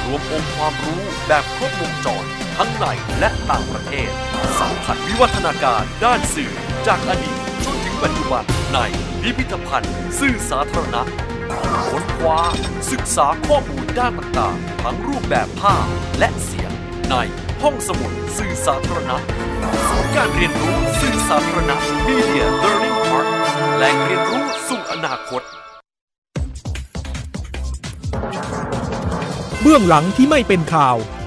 รวมองค์ความรู้แบบครบวงจร ทั้งในและต่างประเทศสัมผัสวิวัฒนาการด้านสื่อจากอดีต ปัจจุบันในพิพิธภัณฑ์ สื่อสาธารณะค้นคว้าศึกษาข้อมูลด้านต่างๆ ทั้งรูปแบบภาพและเสียง ในห้องสมุดสื่อสาธารณะศูนย์การเรียนรู้สื่อสาธารณะ Media Learning Park แหล่งเรียนรู้สู่อนาคต เบื้องหลังที่ไม่เป็นข่าว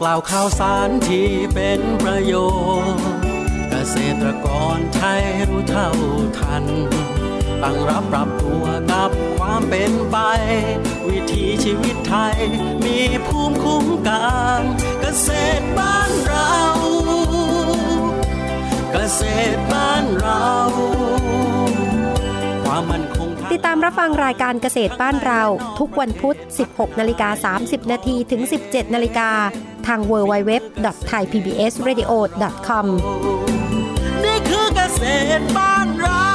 กล่าวข่าวสารที่เป็นประโยชน์ เกษตรกรไทยรู้เท่าทัน ตั้งรับปรับตัวกับความเป็นไป วิถีชีวิตไทยมีภูมิคุ้มกันเกษตรบ้านเรา เกษตรบ้านเรา ความมั่นคง ติดตามรับฟังรายการเกษตรบ้านเรา ทุกวันพุธ 16 นาฬิกา 30 นาทีถึง 17 นาฬิกา ทาง www.thaipbsradio.com นี่คือเกษตรบ้านเรา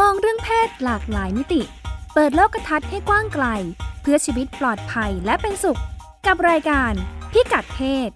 มองเรื่องเพศหลากหลายมิติ เปิดโลกทัศน์ให้กว้างไกล เพื่อชีวิตปลอดภัยและเป็นสุข กับรายการพิกัดเพศ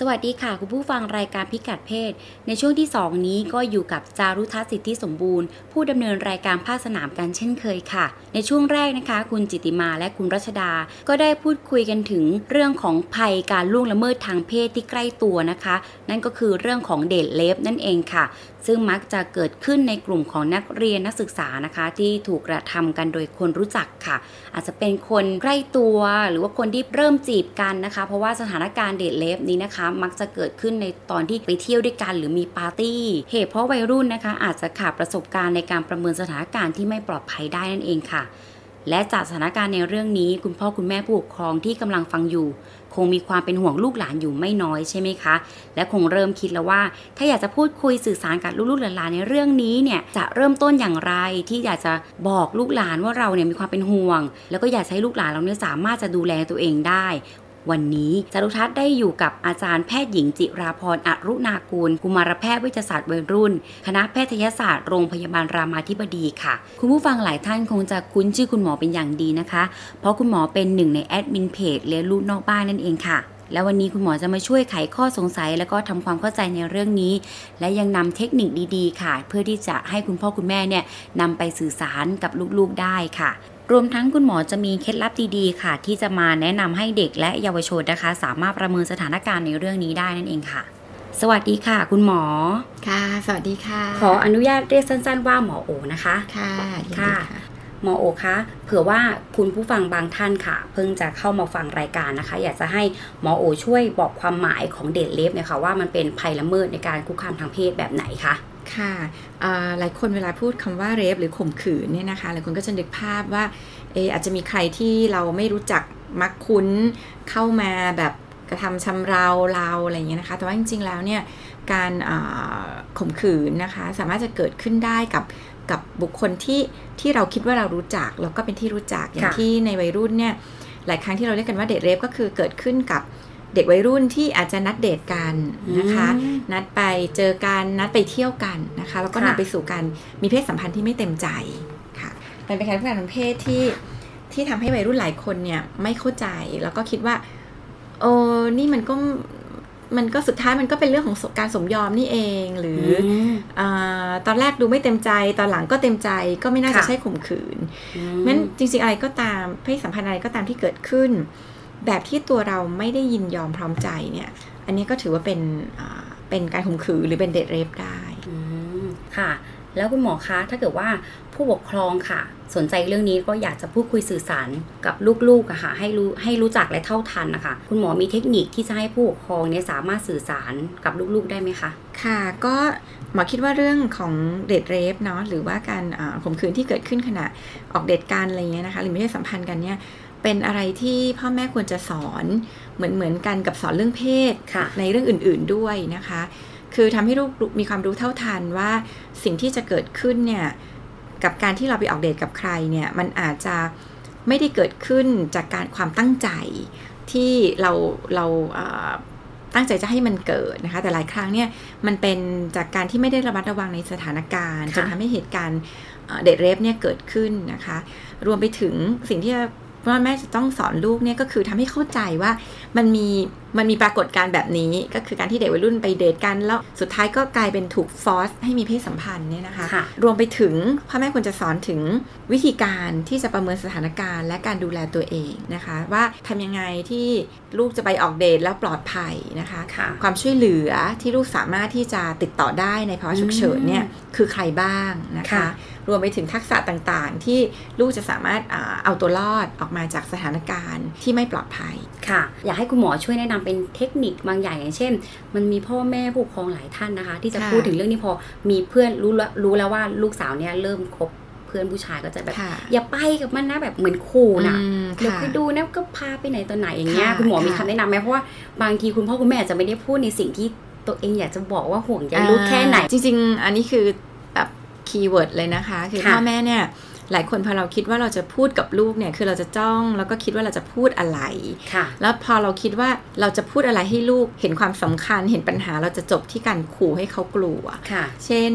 สวัสดีค่ะ คุณผู้ฟังรายการพิกัดเพศ ในช่วงที่ 2 นี้ก็อยู่กับจารุทัศน์สิทธิสมบูรณ์ ผู้ดำเนินรายการภาคสนามกันเช่นเคยค่ะ ในช่วงแรกนะคะ คุณจิติมาและคุณรัชดา ก็ได้พูดคุยกันถึงเรื่องของภัยการล่วงละเมิดทางเพศที่ใกล้ตัวนะคะ นั่นก็คือเรื่องของเดทเลฟนั่นเองค่ะซึ่งมักจะเกิดขึ้นในกลุ่มของนักเรียนนักศึกษานะคะ ที่ถูกกระทำกันโดยคนรู้จักค่ะ อาจจะเป็นคนใกล้ตัว หรือว่าคนที่เริ่มจีบกันนะคะ เพราะว่าสถานการณ์เดทเลฟนี้นะคะ มักจะเกิดขึ้นในตอนที่ไปเที่ยวด้วยกัน หรือมีปาร์ตี้เหตุเพราะวัยรุ่นนะคะ อาจจะขาดประสบการณ์ในการประเมินสถานการณ์ที่ไม่ปลอดภัยได้นั่นเองค่ะ และจากสถานการณ์ในเรื่องนี้ คุณพ่อคุณแม่ผู้ปกครองที่กำลังฟังอยู่ คงมีความเป็นห่วงลูกหลานอยู่ไม่น้อยใช่ไหมคะ และคงเริ่มคิดแล้วว่า ถ้าอยากจะพูดคุยสื่อสารกับลูกๆหลานในเรื่องนี้เนี่ยจะเริ่มต้นอย่างไรที่อยากจะบอกลูกหลานว่าเราเนี่ยมีความเป็นห่วง แล้วก็อยากให้ลูกหลานเราเนี่ยสามารถจะดูแลตัวเองได้ วันนี้จารุทัศน์ได้อยู่กับอาจารย์แพทย์หญิงจิราพรอรุณากูล กุมารแพทย์วิทยาศาสตร์วัยรุ่น คณะแพทยศาสตร์โรงพยาบาลรามาธิบดีค่ะ คุณผู้ฟังหลายท่านคงจะคุ้นชื่อคุณหมอเป็นอย่างดีนะคะ เพราะคุณหมอเป็นหนึ่งในแอดมินเพจเลี้ยงลูกนอกบ้านนั่นเองค่ะและวันนี้คุณหมอจะมาช่วยไขข้อสงสัย แล้วก็ทำความเข้าใจในเรื่องนี้ และยังนำเทคนิคดีๆ ค่ะ เพื่อที่จะให้คุณพ่อคุณแม่เนี่ยนำไปสื่อสารกับลูกๆได้ค่ะ รวมทั้งคุณหมอจะมีเคล็ดลับดีๆ ค่ะ ที่จะมาแนะนำให้เด็กและเยาวชนนะคะ สามารถประเมินสถานการณ์ในเรื่องนี้ได้นั่นเองค่ะ สวัสดีค่ะ คุณหมอค่ะ สวัสดีค่ะ ขออนุญาตเรียกสั้น ๆ ว่าหมอโอนะคะค่ะยินดีค่ะค่ะหมอโอคะเผื่อว่าคุณผู้ฟังบางท่านค่ะ เพิ่งจะเข้ามาฟังรายการนะคะ อยากจะให้หมอโอช่วยบอกความหมายของเดทเลฟเนี่ยค่ะว่ามันเป็นภัยละเมิดในการคุกคามทางเพศแบบไหนคะ ค่ะอ่าหลายคนเวลาพูดคำว่าเรฟหรือข่มขืนเนี่ยนะคะหลายคนก็จะนึกภาพว่าเอออาจจะมีใครที่เราไม่รู้จักมักคุ้นเข้ามาแบบกระทำชำเราเราอะไรอย่างเงี้ยนะคะ แต่ว่าจริงๆแล้วเนี่ยการอ่าข่มขืนนะคะสามารถจะเกิดขึ้นได้กับกับบุคคลที่ที่เราคิดว่าเรารู้จักแล้วก็เป็นที่รู้จักอย่างค่ะที่ในวัยรุ่นเนี่ยหลายครั้งที่เราเรียกกันว่าเดทเรฟก็คือเกิดขึ้นกับ เด็กวัยรุ่นที่อาจจะนัดเดทกันนะคะอืมนัดไปเจอกันนัดไปเที่ยวกันนะคะ แล้วก็ค่ะนำไปสู่การมีเพศสัมพันธ์ที่ไม่เต็มใจค่ะมันเป็นการคุกคามทางเพศที่ที่ทำให้วัยรุ่นหลายคนเนี่ยไม่เข้าใจแล้วก็คิดว่าโอ้นี่มันก็มันก็สุดท้ายมันก็เป็นเรื่องของการสมยอมนี่เองหรืออมอาตอนแรกดูไม่เต็มใจ ตอนหลังก็เต็มใจก็ไม่น่าจะค่ะใช่ข่มขืนอืมงั้นจริงๆอะไรก็ตามเพศสัมพันธ์อะไรก็ตามที่เกิดขึ้น แบบที่ตัวเราไม่ได้ยินยอมพร้อมใจเนี่ย อันนี้ก็ถือว่าเป็นอ่าเป็นการข่มขืนหรือเป็นเดทเรฟได้อืมค่ะ แล้วคุณหมอคะถ้าเกิดว่าผู้ปกครองค่ะ สนใจเรื่องนี้ก็อยากจะพูดคุยสื่อสารกับลูกๆอะค่ะให้รู้ให้รู้จักและเท่าทันนะคะ คุณหมอมีเทคนิคที่จะให้ผู้ปกครองเนี่ยสามารถสื่อสารกับลูกๆได้ไหมคะค่ะก็หมอคิดว่าเรื่องของเดทเรฟเนาะหรือว่าการอ่าข่มขืนที่เกิดขึ้นขณะออกเดทกันอะไรเงี้ยนะคะ หรือไม่ใช่สัมพันธ์กันเนี่ย เป็นอะไรที่พ่อแม่ควรจะสอนเหมือนเหมือนกันกับสอนเรื่องเพศค่ะในเรื่องอื่นๆด้วยนะคะ คือทำให้ลูกมีความรู้เท่าทันว่าสิ่งที่จะเกิดขึ้นเนี่ยกับการที่เราไปออกเดทกับใครเนี่ยมันอาจจะไม่ได้เกิดขึ้นจากการความตั้งใจที่เราเราเอ่อตั้งใจจะให้มันเกิดนะคะ แต่หลายครั้งเนี่ยมันเป็นจากการที่ไม่ได้ระมัดระวังในสถานการณ์ค่ะจนทำให้เหตุการณ์เอ่อเดทเรฟเนี่ยเกิดขึ้นนะคะ รวมไปถึงสิ่งที่ พ่อแม่จะต้องสอนลูกเนี่ยก็คือทำให้เข้าใจว่ามันมีมันมีปรากฏการณ์แบบนี้ก็คือการที่เด็กวัยรุ่นไปเดทกัน แล้วสุดท้ายก็กลายเป็นถูกฟอสให้มีเพศสัมพันธ์เนี่ยนะคะค่ะรวมไปถึงพ่อแม่ควรจะสอนถึงวิธีการที่จะประเมินสถานการณ์ และการดูแลตัวเองนะคะ ว่าทำยังไงที่ลูกจะไปออกเดทแล้วปลอดภัยนะคะค่ะความช่วยเหลือที่ลูกสามารถที่จะติดต่อได้ในภาวะฉุกเฉินเนี่ยคือใครบ้างนะคะค่ะรวมไปถึงทักษะต่างๆ ที่ลูกจะสามารถอ่าเอาตัวรอดออกมาจากสถานการณ์ที่ไม่ปลอดภัยค่ะ อยากให้คุณหมอช่วยแนะนำเป็นเทคนิคบางอย่างอย่างเช่น มันมีพ่อแม่ผู้ปกครองหลายท่านนะคะ ที่จะค่ะพูดถึงเรื่องนี้พอมีเพื่อนรู้แล้วรู้แล้วว่าลูกสาวเนี่ยเริ่มคบเพื่อนผู้ชายก็จะแบบค่ะอย่าไปกับมันนะแบบเหมือนขู่นะอืมเดี๋ยวค่ะไปดูนะก็พาไปไหนตอนไหนอย่างเงี้ยค่ะคุณหมอมีค่ะคำแนะนำไหมเพราะว่าบางทีคุณพ่อคุณแม่อาจจะไม่ได้พูดในสิ่งที่ตัวเองอยากจะบอกว่าห่วงใยลูกแค่ไหน จริง ๆ อันนี้คือแบบคีย์เวิร์ดเลยนะคะ คือค่ะพ่อแม่เนี่ย หลายคนพอเราคิดว่าเราจะพูดกับลูกเนี่ยคือเราจะจ้องแล้วก็คิดว่าเราจะพูดอะไรค่ะ แล้วพอเราคิดว่าเราจะพูดอะไรให้ลูกเห็นความสำคัญเห็นปัญหาเราจะจบที่การขู่ให้เขากลัวค่ะ เช่น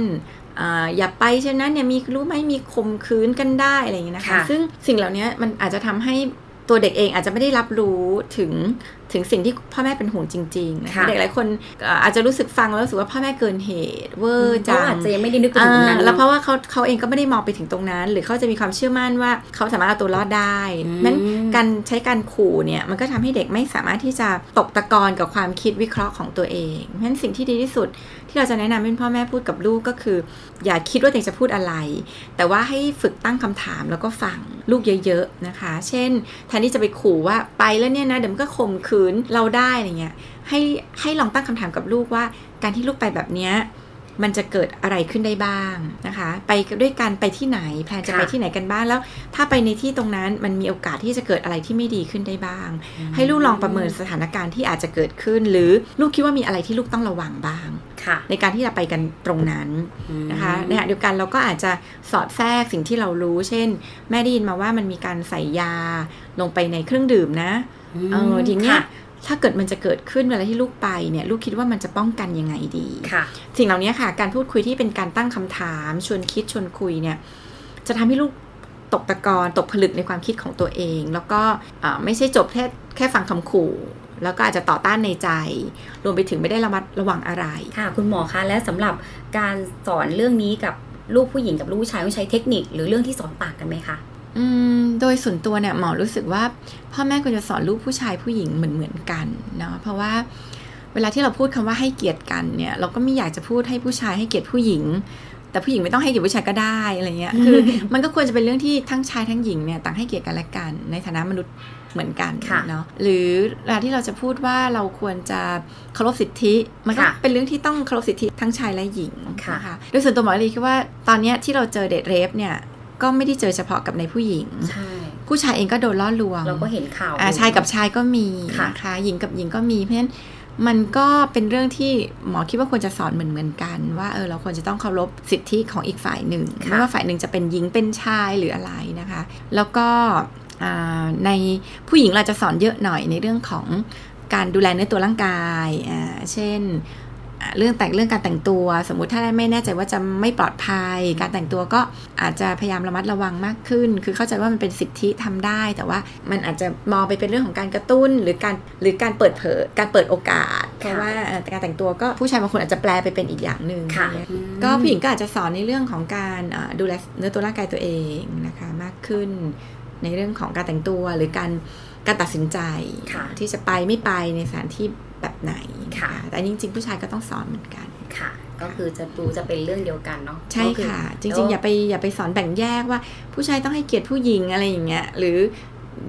อ่าอย่าไปเช่นนั้นเนี่ยมีรู้ไหมมีข่มขืนกันได้อะไรอย่างเงี้ยนะคะค่ะซึ่งสิ่งเหล่านี้มันอาจจะทำให้ ตัวเด็กเองอาจจะไม่ได้รับรู้ถึงถึงสิ่งที่พ่อแม่เป็นห่วงจริงๆนะคะค่ะเด็กหลายคนเอ่ออาจจะรู้สึกฟังแล้วรู้สึกว่าพ่อแม่เกินเหตุเวอร์จังเขาอาจจะยังไม่ได้นึกไปถึงตรงนั้นอ่าแล้วเพราะว่าเขาเขาเองก็ไม่ได้มองไปถึงตรงนั้น หรือเขาจะมีความเชื่อมั่นว่าเขาสามารถเอาตัวรอดได้นั้นการใช้การขู่เนี่ยมันก็ทำให้เด็กไม่สามารถที่จะตกตะกอนกับความคิดวิเคราะห์ของตัวเองเพราะฉะนั้นสิ่งที่ดีที่สุด ที่เราจะแนะนำให้พ่อแม่พูดกับลูกก็คือ อย่าคิดว่าตัวเองจะพูดอะไร แต่ว่าให้ฝึกตั้งคำถามแล้วก็ฟังลูกเยอะๆนะคะ เช่นแทนที่จะไปขู่ว่าไปแล้วเนี่ยนะเดี๋ยวมันก็ข่มขืนเราได้อะไรเงี้ยให้ให้ลองตั้งคำถามกับลูกว่า การที่ลูกไปแบบเนี้ยมันจะเกิดอะไรขึ้นได้บ้างนะคะ ไปด้วยกันไปที่ไหนแพลนจะไปที่ไหนกันบ้างแล้ว ถ้าไปในที่ตรงนั้นมันมีโอกาสที่จะเกิดอะไรที่ไม่ดีขึ้นได้บ้าง ให้ลูกลองประเมินสถานการณ์ที่อาจจะเกิดขึ้น หรือลูกคิดว่ามีอะไรที่ลูกต้องระวังบ้าง ในการที่จะไปกันตรงนั้นนะคะในขณะเดียวกันเราก็อาจจะสอดแทรกสิ่งที่เรารู้ เช่น แม่ได้ยินมาว่ามันมีการใส่ยาลงไปในเครื่องดื่มนะเออทีเนี้ยค่ะถ้าเกิดมันจะเกิดขึ้นเวลาที่ลูกไปเนี่ยลูกคิดว่ามันจะป้องกันยังไงดีค่ะสิ่งเหล่านี้ค่ะ การพูดคุยที่เป็นการตั้งคำถาม ชวนคิดชวนคุยเนี่ย จะทำให้ลูกตกตะกอนตกผลึกในความคิดของตัวเอง แล้วก็อ่าไม่ใช่จบแค่แค่ฟังคำขู่ แล้วก็อาจจะต่อต้านในใจ รวมไปถึงไม่ได้ระมัดระวังอะไร ค่ะ คุณหมอคะ และสำหรับการสอนเรื่องนี้กับลูกผู้หญิงกับลูกผู้ชายต้องใช้เทคนิคหรือเรื่องที่สอนต่างกันไหมคะอืมโดยส่วนตัวเนี่ยหมอรู้สึกว่าพ่อแม่ควรจะสอนลูกผู้ชายผู้หญิงเหมือนเหมือนๆกันเนาะเพราะว่าเวลาที่เราพูดคำว่าให้เกียรติกันเนี่ยเราก็ไม่อยากจะพูดให้ผู้ชายให้เกียรติผู้หญิง แต่ผู้หญิงไม่ต้องให้เกียรติผู้ชายก็ได้อะไรเงี้ยคือมันก็ควรจะเป็นเรื่องที่ทั้งชายทั้งหญิงเนี่ยต่างให้เกียรติกันและกัน ในฐานะมนุษย์ เหมือนกันเนาะหรือเวลาที่เราจะพูดว่าเราควรจะเคารพสิทธิมันก็ค่ะเป็นเรื่องที่ต้องเคารพสิทธิทั้งชายและหญิงค่ะนะคะโดยส่วนตัวหมอลีคิดว่าตอนเนี้ยที่เราเจอเด็กเรฟเนี่ยก็ไม่ได้เจอเฉพาะกับในผู้หญิงใช่ผู้ชายเองก็โดนล่อลวงเราก็เห็นข่าวอ่าชายกับชายก็มีค่ะนะคะหญิงกับหญิงก็มีเพราะฉะนั้นมันก็เป็นเรื่องที่หมอคิดว่าควรจะสอนเหมือนเหมือนๆกัน ว่าเออเราควรจะต้องเคารพสิทธิของอีกฝ่ายหนึ่งค่ะไม่ว่าฝ่ายหนึ่งจะเป็นหญิงเป็นชายหรืออะไรนะคะ แล้วก็อ่า ในผู้หญิงเราจะสอนเยอะหน่อยในเรื่องของการดูแลเนื้อตัวร่างกายอ่าเช่นอะเรื่องแต่งเรื่องการแต่งตัว สมมุติถ้าไม่แน่ใจว่าจะไม่ปลอดภัย การแต่งตัวก็อาจจะพยายามระมัดระวังมากขึ้น คือเข้าใจว่ามันเป็นสิทธิทำได้ แต่ว่ามันอาจจะมองไปเป็นเรื่องของการกระตุ้นหรือการหรือการเปิดเผยการเปิดโอกาส เพราะว่าเอ่อการแต่งตัวก็ผู้ชายบางคนอาจจะแปลไปเป็นอีกอย่างหนึ่งค่ะอะไรเงี้ยก็ผู้หญิงก็อาจจะสอนในเรื่องของการอ่าดูแลเนื้อตัวร่างกายตัวเองนะคะมากขึ้น ในเรื่องของการแต่งตัวหรือการการตัดสินใจค่ะที่จะไปไม่ไปในสถานที่แบบไหนค่ะ แต่จริงๆ ผู้ชายก็ต้องสอนเหมือนกันค่ะ ก็คือจะดูจะเป็นเรื่องเดียวกันเนาะใช่ก็อค่ะ จริงๆ อย่าไปอย่าไปสอนแบ่งแยกว่า ผู้ชายต้องให้เกียรติผู้หญิงอะไรอย่างเงี้ยหรือ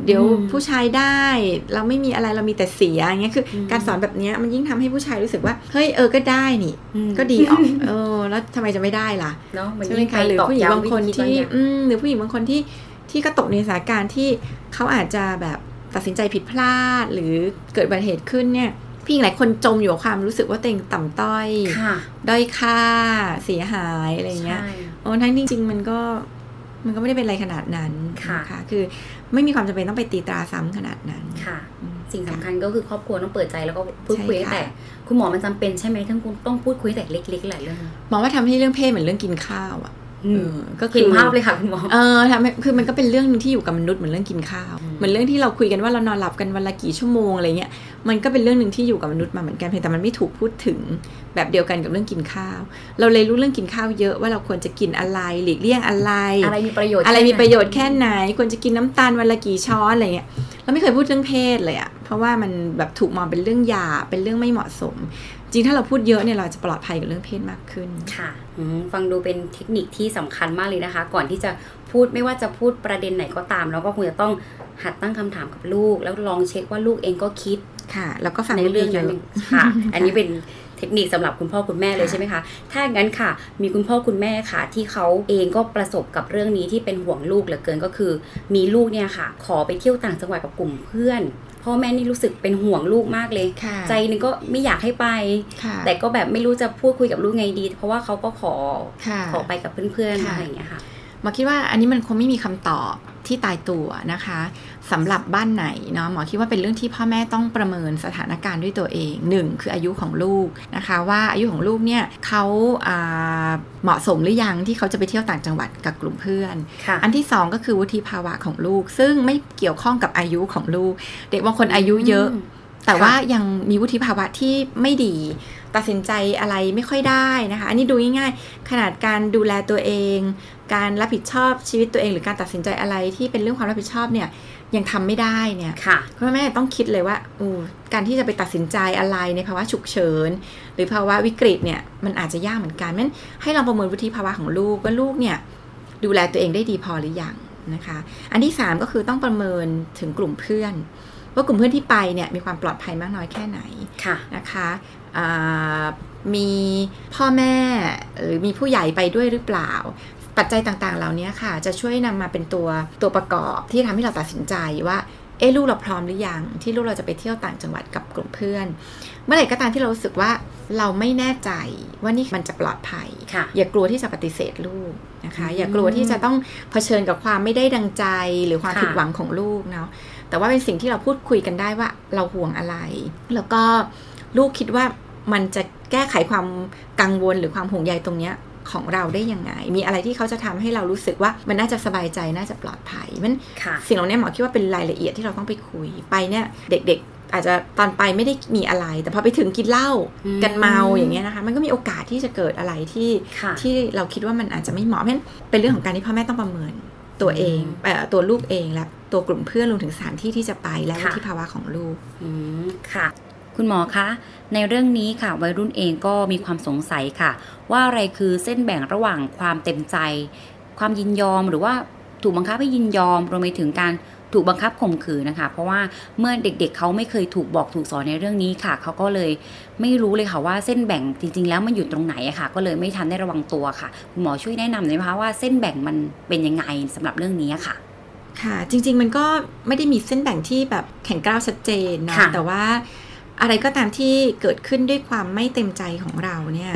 เดี๋ยวอืมผู้ชายได้เราไม่มีอะไรเรามีแต่เสียอย่างเงี้ยคืออมการสอนแบบเนี้ยมันยิ่งทำให้ผู้ชายรู้สึกว่าเฮ้ยเออก็ได้นี่อืมก็ดีออกเออแล้วทำไมจะไม่ได้ล่ะเนาะมันใช่ไหมยิ่งไปคะหรือตอกผู้หญิงย้ำบางคนวิธีที่บางอย่างอืมหรือผู้หญิงบางคนที่ ที่ก็ตกในสถานการณ์ที่เขาอาจจะแบบตัดสินใจผิดพลาด หรือเกิดอุบัติเหตุขึ้นเนี่ยผู้หญิงหลายคนจมอยู่กับความรู้สึกว่าตัวเองต่ำต้อยค่ะด้อยค่า เสียหายอะไรเงี้ยใช่โอ้ทั้งจริง ๆ มันก็มันก็ไม่ได้เป็นอะไรขนาดนั้นค่ะนะคะคือไม่มีความจำเป็นต้องไปตีตราซ้ำขนาดนั้นค่ะ สิ่งสำคัญก็คือครอบครัวต้องเปิดใจแล้วก็พูดคุยใช่ตั้งค่ะแต่ คุณหมอมันจำเป็นใช่ไหมทั้งคุณต้องพูดคุยแต่เล็กๆหลายเรื่องมองว่าทำให้เรื่องเพศเหมือนเรื่องกินข้าวอะอืมเออ ก็คืเห็อนภาพเลยค่ะคุณหมอเออทำให้คือมันก็เป็นเรื่องหนึงที่อยู่กับมนุษย์เหมือนเรื่องกินข้าวเหมือนเรื่องที่เราคุยกันว่าเรานอนหลับกันวันละกี่ชั่วโมงอะไรเงี้ยมันก็เป็นเรื่องหนึ่งที่อยู่กับมนุษย์มาเหมือนกันเพียงแต่มันไม่ถูกพูดถึงแบบเดียวกันกับเรื่องกินข้าว เราเลยรู้เรื่องกินข้าวเยอะว่าเราควรจะกินอะไรหลีกเลี่ยงอะไร อะไรมีประโยชน์อะไรแค่มีไหนประโยชน์แค่ไหน ควรจะกินน้ำตาลวันละกี่ช้อนอะไรเงี้ยเราไม่เคยพูดเรื่องเพศเลยอะเพราะว่ามันแบบถูกมองเป็นเรื่องหยาบเป็นเรื่องไม่เหมาะสม จริงถ้าเราพูดเยอะเนี่ยเราจะปลอดภัยกับเรื่องเพศมากขึ้นค่ะอืมฟังดูเป็นเทคนิคที่สำคัญมากเลยนะคะ ก่อนที่จะพูดไม่ว่าจะพูดประเด็นไหนก็ตามแล้วก็คงจะต้องหัดตั้งคำถามกับลูก แล้วลองเช็คว่าลูกเองก็คิดค่ะ แล้วก็ฟังในเรื่องนั้นเยอะค่ะ อันนี้เป็นเทคนิคสำหรับคุณพ่อคุณแม่เลยใช่ไหมคะ ถ้าอย่างนั้นค่ะ มีคุณพ่อคุณแม่ค่ะ ที่เขาเองก็ประสบกับเรื่องนี้ที่เป็นห่วงลูกเหลือเกินก็คือ มีลูกเนี่ยค่ะ ขอไปเที่ยวต่างจังหวัดกับกลุ่มเพื่อน พ่อแม่นี่รู้สึกเป็นห่วงลูกมากเลยค่ะใจหนึงก็ไม่อยากให้ไปค่ะแต่ก็แบบไม่รู้จะพูดคุยกับลูกไงดี เพราะว่าเขาก็ขอค่ะขอไปกับเพื่อนๆค่ะอะไรอย่างเงี้ยค่ะหมอคิดว่าอันนี้มันคงไม่มีคำตอบ ที่ตายตัวนะคะสำหรับบ้านไหนเนาะหมอคิดว่าเป็นเรื่องที่พ่อแม่ต้องประเมินสถานการณ์ด้วยตัวเองหนึ่งคืออายุของลูกนะคะว่าอายุของลูกเนี่ยเขาอ่าเหมาะสมหรือยังที่เขาจะไปเที่ยวต่างจังหวัดกับกลุ่มเพื่อนค่ะอันที่สองก็คือวุฒิภาวะของลูก ซึ่งไม่เกี่ยวข้องกับอายุของลูก เด็กบางคนอายุเยอะ แต่ว่ายังมีวุฒิภาวะที่ไม่ดี ตัดสินใจอะไรไม่ค่อยได้นะคะ อันนี้ดูง่ายๆ ขนาดการดูแลตัวเอง การรับผิดชอบชีวิตตัวเอง หรือการตัดสินใจอะไรที่เป็นเรื่องความรับผิดชอบเนี่ยยังทำไม่ได้เนี่ยคุณแม่ต้องคิดเลยว่าอการที่จะไปตัดสินใจอะไรในภาวะฉุกเฉิน หรือภาวะวิกฤตเนี่ยมันอาจจะยากเหมือนกันนั้นให้เราประเมินวุฒิภาวะของลูกว่าลูกเนี่ยดูแลตัวเองได้ดีพอหรือยังนะคะ อันที่ 3 ก็คือต้องประเมินถึงกลุ่มเพื่อน ว่ากลุ่มเพื่อนที่ไปเนี่ยมีความปลอดภัยมากน้อยแค่ไหนะนะคะ มีพ่อแม่หรือมีผู้ใหญ่ไปด้วยหรือเปล่า ปัจจัยต่างๆ เหล่านี้ค่ะ จะช่วยนำมาเป็นตัวตัวประกอบที่ทำให้เราตัดสินใจว่าเอ๊ลูกเราพร้อมหรือยังที่ลูกเราจะไปเที่ยวต่างจังหวัดกับกลุ่มเพื่อน เมื่อไหร่ก็ตามที่เรารู้สึกว่าเราไม่แน่ใจว่านี่มันจะปลอดภัย อย่ากลัวที่จะปฏิเสธลูกนะคะ อย่ากลัวที่จะต้องเผชิญกับความไม่ได้ดังใจหรือความผิดหวังของลูกเนาะแต่ว่าเป็นสิ่งที่เราพูดคุยกันได้ว่าเราห่วงอะไร แล้วก็ลูกคิดว่า มันจะแก้ไขความกังวลหรือความห่วงใยตรงเนี้ยของเราได้ยังไง มีอะไรที่เขาจะทำให้เรารู้สึกว่ามันน่าจะสบายใจน่าจะปลอดภัย มันสิ่งเหล่านี้หมอคิดว่าเป็นรายละเอียดที่เราต้องไปคุยไปเนี่ยเด็กๆอาจจะตอนไปไม่ได้มีอะไร แต่พอไปถึงกินเหล้ากันเมาอย่างเงี้ยนะคะ มันก็มีโอกาสที่จะเกิดอะไรที่ที่เราคิดว่ามันอาจจะไม่เหมาะเพราะฉะนั้นเป็นเรื่องของการที่พ่อแม่ต้องประเมินตัวเองตัวลูกเองและตัวกลุ่มเพื่อนรวมถึงสถานที่ที่จะไปและที่ภาวะของลูกค่ะ คุณหมอคะ ในเรื่องนี้ค่ะ วัยรุ่นเองก็มีความสงสัยค่ะ ว่าอะไรคือเส้นแบ่งระหว่างความเต็มใจ ความยินยอมหรือว่าถูกบังคับให้ยินยอมรวมไปถึงการถูกบังคับข่มขืนนะคะ เพราะว่าเมื่อเด็กๆเเขาไม่เคยถูกบอกถูกสอนในเรื่องนี้ค่ะ เขาก็เลยไม่รู้เลยค่ะว่าเส้นแบ่งจริง ๆ แล้วมันอยู่ตรงไหนอะค่ะ ก็เลยไม่ทันได้ระวังตัวค่ะคุณหมอช่วยแนะนำหน่อยไหมคะว่าเส้นแบ่งมันเป็นยังไงสำหรับเรื่องนี้ค่ะ ค่ะ จริง ๆ มันก็ไม่ได้มีเส้นแบ่งที่แบบแข็งกร้าวชัดเจนนะแต่ว่า อะไรก็ตามที่เกิดขึ้นด้วยความไม่เต็มใจของเราเนี่ย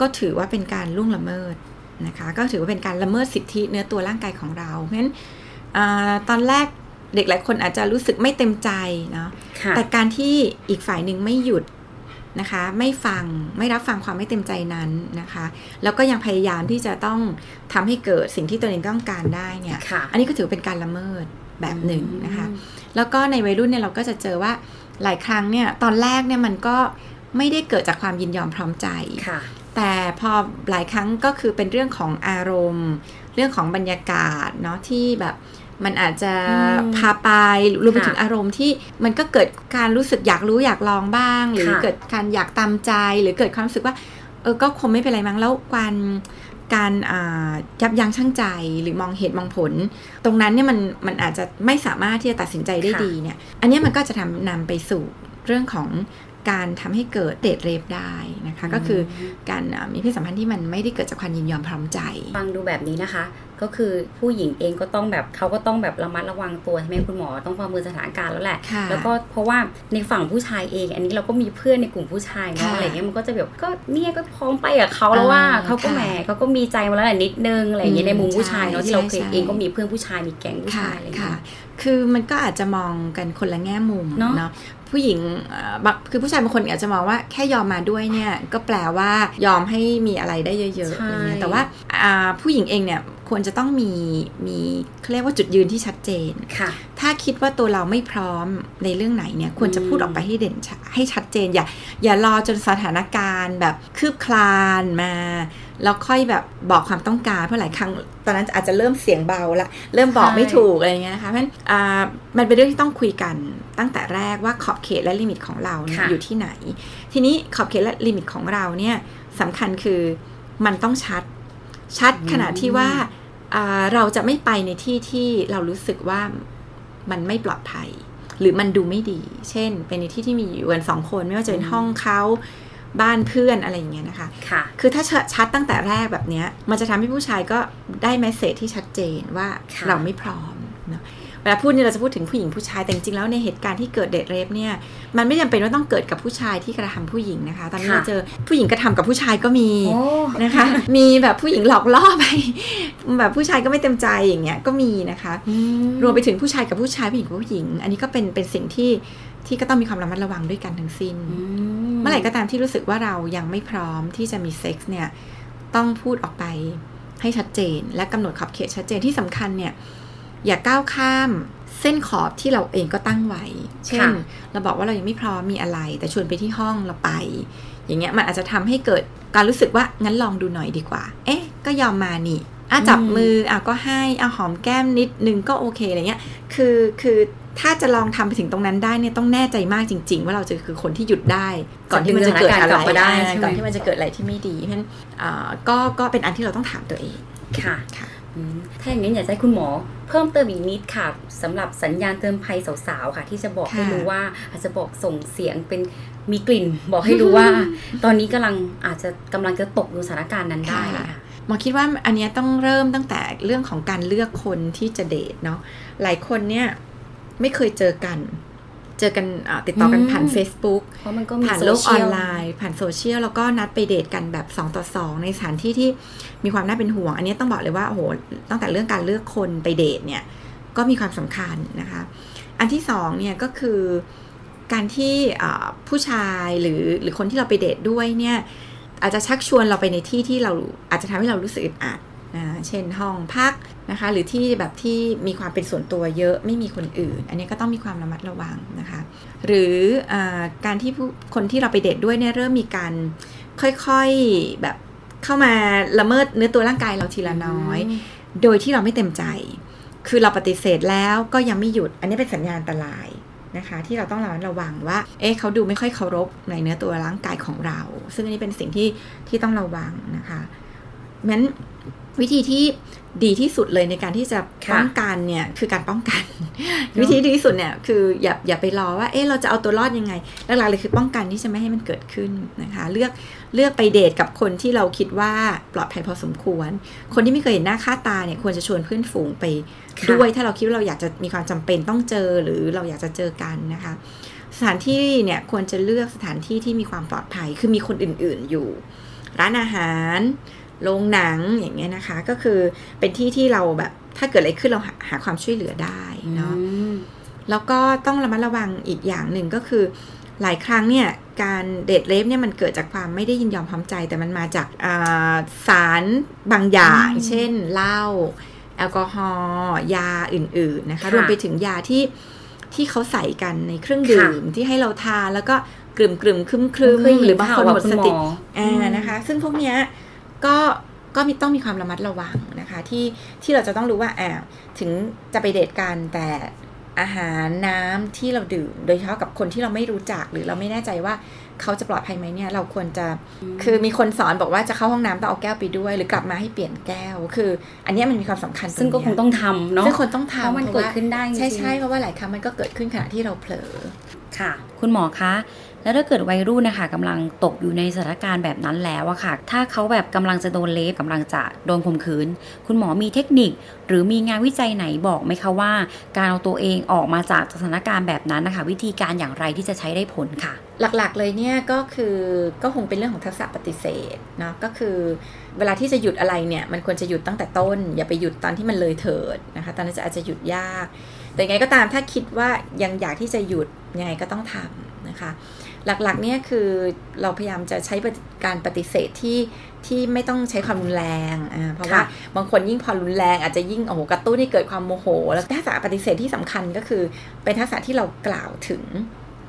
ก็ถือว่าเป็นการล่วงละเมิดนะคะก็ถือว่าเป็นการละเมิดสิทธิเนื้อตัวร่างกายของเรา เพราะฉะนั้นอตอนแรกเด็กหลายคนอาจจะรู้สึกไม่เต็มใจเนาะแต่การที่อีกฝ่ายหนึ่งไม่หยุดนะคะไม่ฟังไม่รับฟังความไม่เต็มใจนั้นนะคะ แล้วก็ยังพยายามที่จะต้องทำให้เกิดสิ่งที่ตัวเองต้องการได้เนี่ยอันนี้ก็ถือเป็นการละเมิดแบบหนึ่งนะคะ แล้วก็ในวัยรุ่นเนี่ยเราก็จะเจอว่า หลายครั้งเนี่ยตอนแรกเนี่ยมันก็ไม่ได้เกิดจากความยินยอมพร้อมใจแต่พอหลายครั้งก็คือเป็นเรื่องของอารมณ์ เรื่องของบรรยากาศเนาะที่แบบมันอาจจะพาไปรวมไปถึงอารมณ์ที่มันก็เกิดการรู้สึกอยากรู้อยากลองบ้าง หรือเกิดการอยากตามใจหรือเกิดความรู้สึกว่าเออก็คงไม่เป็นไรมั้งแล้วการ การยับยั้งชั่งใจหรือมองเหตุมองผล ตรงนั้นเนี่ยมันมันอาจจะไม่สามารถที่จะตัดสินใจได้ดีเนี่ย อันนี้มันก็จะทำนำไปสู่ เรื่องของการทำให้เกิดเดทเรฟได้นะคะ ก็คือการมีเพศสัมพันธ์ที่มันไม่ได้เกิดจากความยินยอมพร้อมใจ ฟังดูแบบนี้นะคะ ก็คือผู้หญิงเองก็ต้องแบบเขาก็ต้องแบบระมัดระวังตัวใช่ไหมคุณหมอต้องประเมินสถานการณ์แล้วแหละ แล้วก็เพราะว่าในฝั่งผู้ชายเอง อันนี้เราก็มีเพื่อนในกลุ่มผู้ชายเนาะอะไรเงี้ยมันก็จะแบบก็เนี่ยก็พร้อมไปกับเขาแล้วว่าเขาก็แหมเขาก็มีใจมาแล้วแหละนิดนึงอะไรเงี้ยในมุมผู้ชายเนาะที่เราเคยเองก็มีเพื่อนผู้ชายมีแก๊งผู้ชายอะไรเงี้ยคือมันก็อาจจะมองกันคนละแง่มุมเนาะ ผู้หญิงคือผู้ชายบางคนอาจจะมองว่าแค่ยอมมาด้วยเนี่ยก็แปลว่ายอมให้มีอะไรได้เยอะๆอะไรเงี้ยแต่ว่าผู้หญิงเองเนี่ยควรจะต้องมีมีเขาเรียกว่าจุดยืนที่ชัดเจนค่ะ ถ้าคิดว่าตัวเราไม่พร้อมในเรื่องไหนเนี่ยควรจะพูดออกไปให้เด่นให้ชัดเจนอย่าอย่ารอจนสถานการณ์แบบคืบคลานมา แล้วค่อยแบบบอกความต้องการเพราะหลายครั้งตอนนั้นอาจจะเริ่มเสียงเบาละเริ่มบอกไม่ถูกอะไรเงี้ยนะคะเพราะฉะนั้นมันเป็นเรื่องที่ต้องคุยกันตั้งแต่แรกว่าขอบเขตและลิมิตของเราเนี่ยอยู่ที่ไหน ทีนี้ขอบเขตและลิมิตของเราเนี่ยสำคัญคือมันต้องชัด ชัดขณะที่ว่าเราจะไม่ไปในที่ที่เรารู้สึกว่ามันไม่ปลอดภัย หรือมันดูไม่ดี เช่น เป็นในที่ที่มีอยู่กันสองคนไม่ว่าจะเป็นห้องเขา บ้านเพื่อนอะไรอย่างเงี้ยนะคะค่ะ คือถ้าชัดตั้งแต่แรกแบบนี้มันจะทำให้ผู้ชายก็ได้ message ที่ชัดเจนว่าเราไม่พร้อมเนาะ เวลาพูดเนี่ยเราจะพูดถึงผู้หญิงผู้ชายแต่จริงๆแล้วในเหตุการณ์ที่เกิด date rape เนี่ยมันไม่จำเป็นว่าต้องเกิดกับผู้ชายที่กระทำผู้หญิงนะคะ ตอนนี้เราเจอผู้หญิงกระทำกับผู้ชายก็มีนะคะ มีแบบผู้หญิงหลอกล่อไปแบบผู้ชายก็ไม่เต็มใจอย่างเงี้ยก็มีนะคะ รวมไปถึงผู้ชายกับผู้ชายผู้หญิงกับผู้หญิง อันนี้ก็เป็นเป็นสิ่งที่ที่ก็ต้องมีความระมัดระวังด้วยกันทั้งสิ้น เมื่อไหร่ก็ตามที่รู้สึกว่าเรายังไม่พร้อมที่จะมีเซ็กส์เนี่ยต้องพูดออกไปให้ชัดเจน และกำหนดขอบเขตชัดเจนที่สำคัญเนี่ย อย่าก้าวข้ามเส้นขอบที่เราเองก็ตั้งไว้ เช่น เราบอกว่าเรายังไม่พร้อมมีอะไร แต่ชวนไปที่ห้องเราไป อย่างเงี้ยมันอาจจะทำให้เกิดการรู้สึกว่างั้นลองดูหน่อยดีกว่า เอ๊ะ ก็ยอมมานี่อะจับมืออะก็ให้อะหอมแก้มนิดนึงก็โอเคอะไรเงี้ย คือคือถ้าจะลองทำไปถึงตรงนั้นได้เนี่ยต้องแน่ใจมากจริง ๆ ว่าเราจะคือคนที่หยุดได้ ก่อนที่มันจะเกิดอะไรก่อนที่มันจะเกิดอะไรที่ไม่ดีเพราะฉะนั้นก็ก็เป็นอันที่เราต้องถามตัวเองค่ะ ถ้าอย่างนี้อยากให้คุณหมอเพิ่มเติมอีกนิดค่ะสำหรับสัญญาณเตือนภัยสาวๆค่ะ ที่จะบอกให้รู้ว่าอาจจะบอกส่งเสียงเป็นมีกลิ่น บอกให้รู้ว่า ตอนนี้กำลังอาจจะกำลังจะตกอยู่สถานการณ์นั้นได้ค่ะหมอคิดว่าอันนี้ต้องเริ่มตั้งแต่เรื่องของการเลือกคนที่จะเดทเนาะหลายคนเนี่ยไม่เคยเจอกัน เจอกันติดต่อกันผ่าน Facebook เพราะมันก็ผ่านโลกออนไลน์ ผ่านโซเชียล แล้วก็นัดไปเดทกันแบบ 2 ต่อ 2 ในสถานที่ที่มีความน่าเป็นห่วง อันนี้ต้องบอกเลยว่าโอ้โหตั้งแต่เรื่องการเลือกคนไปเดทเนี่ยก็มีความสำคัญนะคะ อันที่สองเนี่ยก็คือการที่ผู้ชายหรือหรือคนที่เราไปเดทด้วยเนี่ยอาจจะชักชวนเราไปในที่ที่เราอาจจะทำให้เรารู้สึกอึดอัดนะเช่นห้องพัก นะคะ หรือที่แบบที่มีความเป็นส่วนตัวเยอะไม่มีคนอื่น อันนี้ก็ต้องมีความระมัดระวังนะคะ หรืออการที่ผู้คนที่เราไปเดทด้วยเนี่ยเริ่มมีการค่อยๆแบบเข้ามาละเมิดเนื้อตัวร่างกายเราทีละน้อย โดยที่เราไม่เต็มใจ คือเราปฏิเสธแล้วก็ยังไม่หยุด อันนี้เป็นสัญญาณอันตรายนะคะที่เราต้องระมัดระวังว่า เอ๊ะเขาดูไม่ค่อยเคารพในเนื้อตัวร่างกายของเรา ซึ่งอันนี้เป็นสิ่งที่ที่ต้องระวังนะคะงั้น วิธีที่ดีที่สุดเลยในการที่จะป้องกันเนี่ยคือการป้องกัน วิธีดีที่สุดเนี่ยคืออย่าอย่าไปรอว่าเอ๊ะเราจะเอาตัวรอดยังไงหลักๆเลยคือป้องกันที่จะไม่ให้มันเกิดขึ้นนะคะ เลือกเลือกไปเดทกับคนที่เราคิดว่าปลอดภัยพอสมควร คนที่ไม่เคยเห็นหน้าค่าตาเนี่ยควรจะชวนเพื่อนฝูงไปด้วย ถ้าเราคิดว่าเราอยากจะมีความจำเป็นต้องเจอหรือเราอยากจะเจอกันนะคะ สถานที่เนี่ยควรจะเลือกสถานที่ที่มีความปลอดภัยคือมีคนอื่น ๆอยู่ ร้านอาหาร โรงหนังอย่างเงี้ยนะคะ ก็คือเป็นที่ที่เราแบบถ้าเกิดอะไรขึ้นเราหาหาความช่วยเหลือได้เนาะแล้วก็ต้องระมัดระวังอีกอย่างหนึ่งก็คือ หลายครั้งเนี่ยการเดทเลฟเนี่ยมันเกิดจากความไม่ได้ยินยอมพร้อมใจ แต่มันมาจากาสารบางอย่าง เช่นเหล้าแอลกอฮอล์ยาอื่น ๆ นะคะรวมไปถึงยาที่ที่เขาใส่กันในเครื่องดื่มที่ให้เราทานแล้วก็กลุ่มกลุ่มคึมคลึมหรือบางคนหมดสติอ่านะคะ ซึ่งพวกเนี้ย ก็ก็มีต้องมีความระมัดระวังนะคะที่ที่เราจะต้องรู้ว่าแอบถึงจะไปเดทกันแต่อาหารน้ำที่เราดื่ม โดยเฉพาะกับคนที่เราไม่รู้จักหรือเราไม่แน่ใจว่าเขาจะปลอดภัยไหมเนี่ย เราควรจะคือมีคนสอนบอกว่าจะเข้าห้องน้ำต้องเอาแก้วไปด้วย หรือกลับมาให้เปลี่ยนแก้ว คือ อันนี้มันมีความสำคัญ ซึ่งก็คงต้องทำเนาะซึ่งคนต้องทำเพราะมันเกิดขึ้นได้ใช่ใช่เพราะว่าหลายครั้งมันก็เกิดขึ้นขณะที่เราเผลอค่ะ คุณหมอคะ แล้วถ้าเกิดวัยรุ่นนะคะกำลังตกอยู่ในสถานการณ์แบบนั้นแล้วอะค่ะ ถ้าเขาแบบกำลังจะโดนเลฟกำลังจะโดนข่มขืน คุณหมอมีเทคนิค หรือมีงานวิจัยไหนบอกไหมคะว่า การเอาตัวเองออกมาจากสถานการณ์แบบนั้นนะคะ วิธีการอย่างไรที่จะใช้ได้ผลค่ะ หลักๆเลยเนี่ยก็คือก็คงเป็นเรื่องของทักษะปฏิเสธเนาะก็คือ เวลาที่จะหยุดอะไรเนี่ยมันควรจะหยุดตั้งแต่ต้น อย่าไปหยุดตอนที่มันเลยเถิดนะคะ ตอนนั้นจะอาจจะหยุดยาก แต่ไงก็ตามถ้าคิดว่ายังอยากที่จะหยุดยังไงก็ต้องทำนะคะ หลักๆเนี่ยคือเราพยายามจะใช้การปฏิเสธที่ที่ไม่ต้องใช้ความรุนแรงอ่าเพราะว่าบางคนยิ่งพอรุนแรง อาจจะยิ่งโอ้โหกระตุ้นให้เกิดความโมโห แล้วทักษะปฏิเสธที่สำคัญก็คือ เป็นทักษะที่เรากล่าวถึง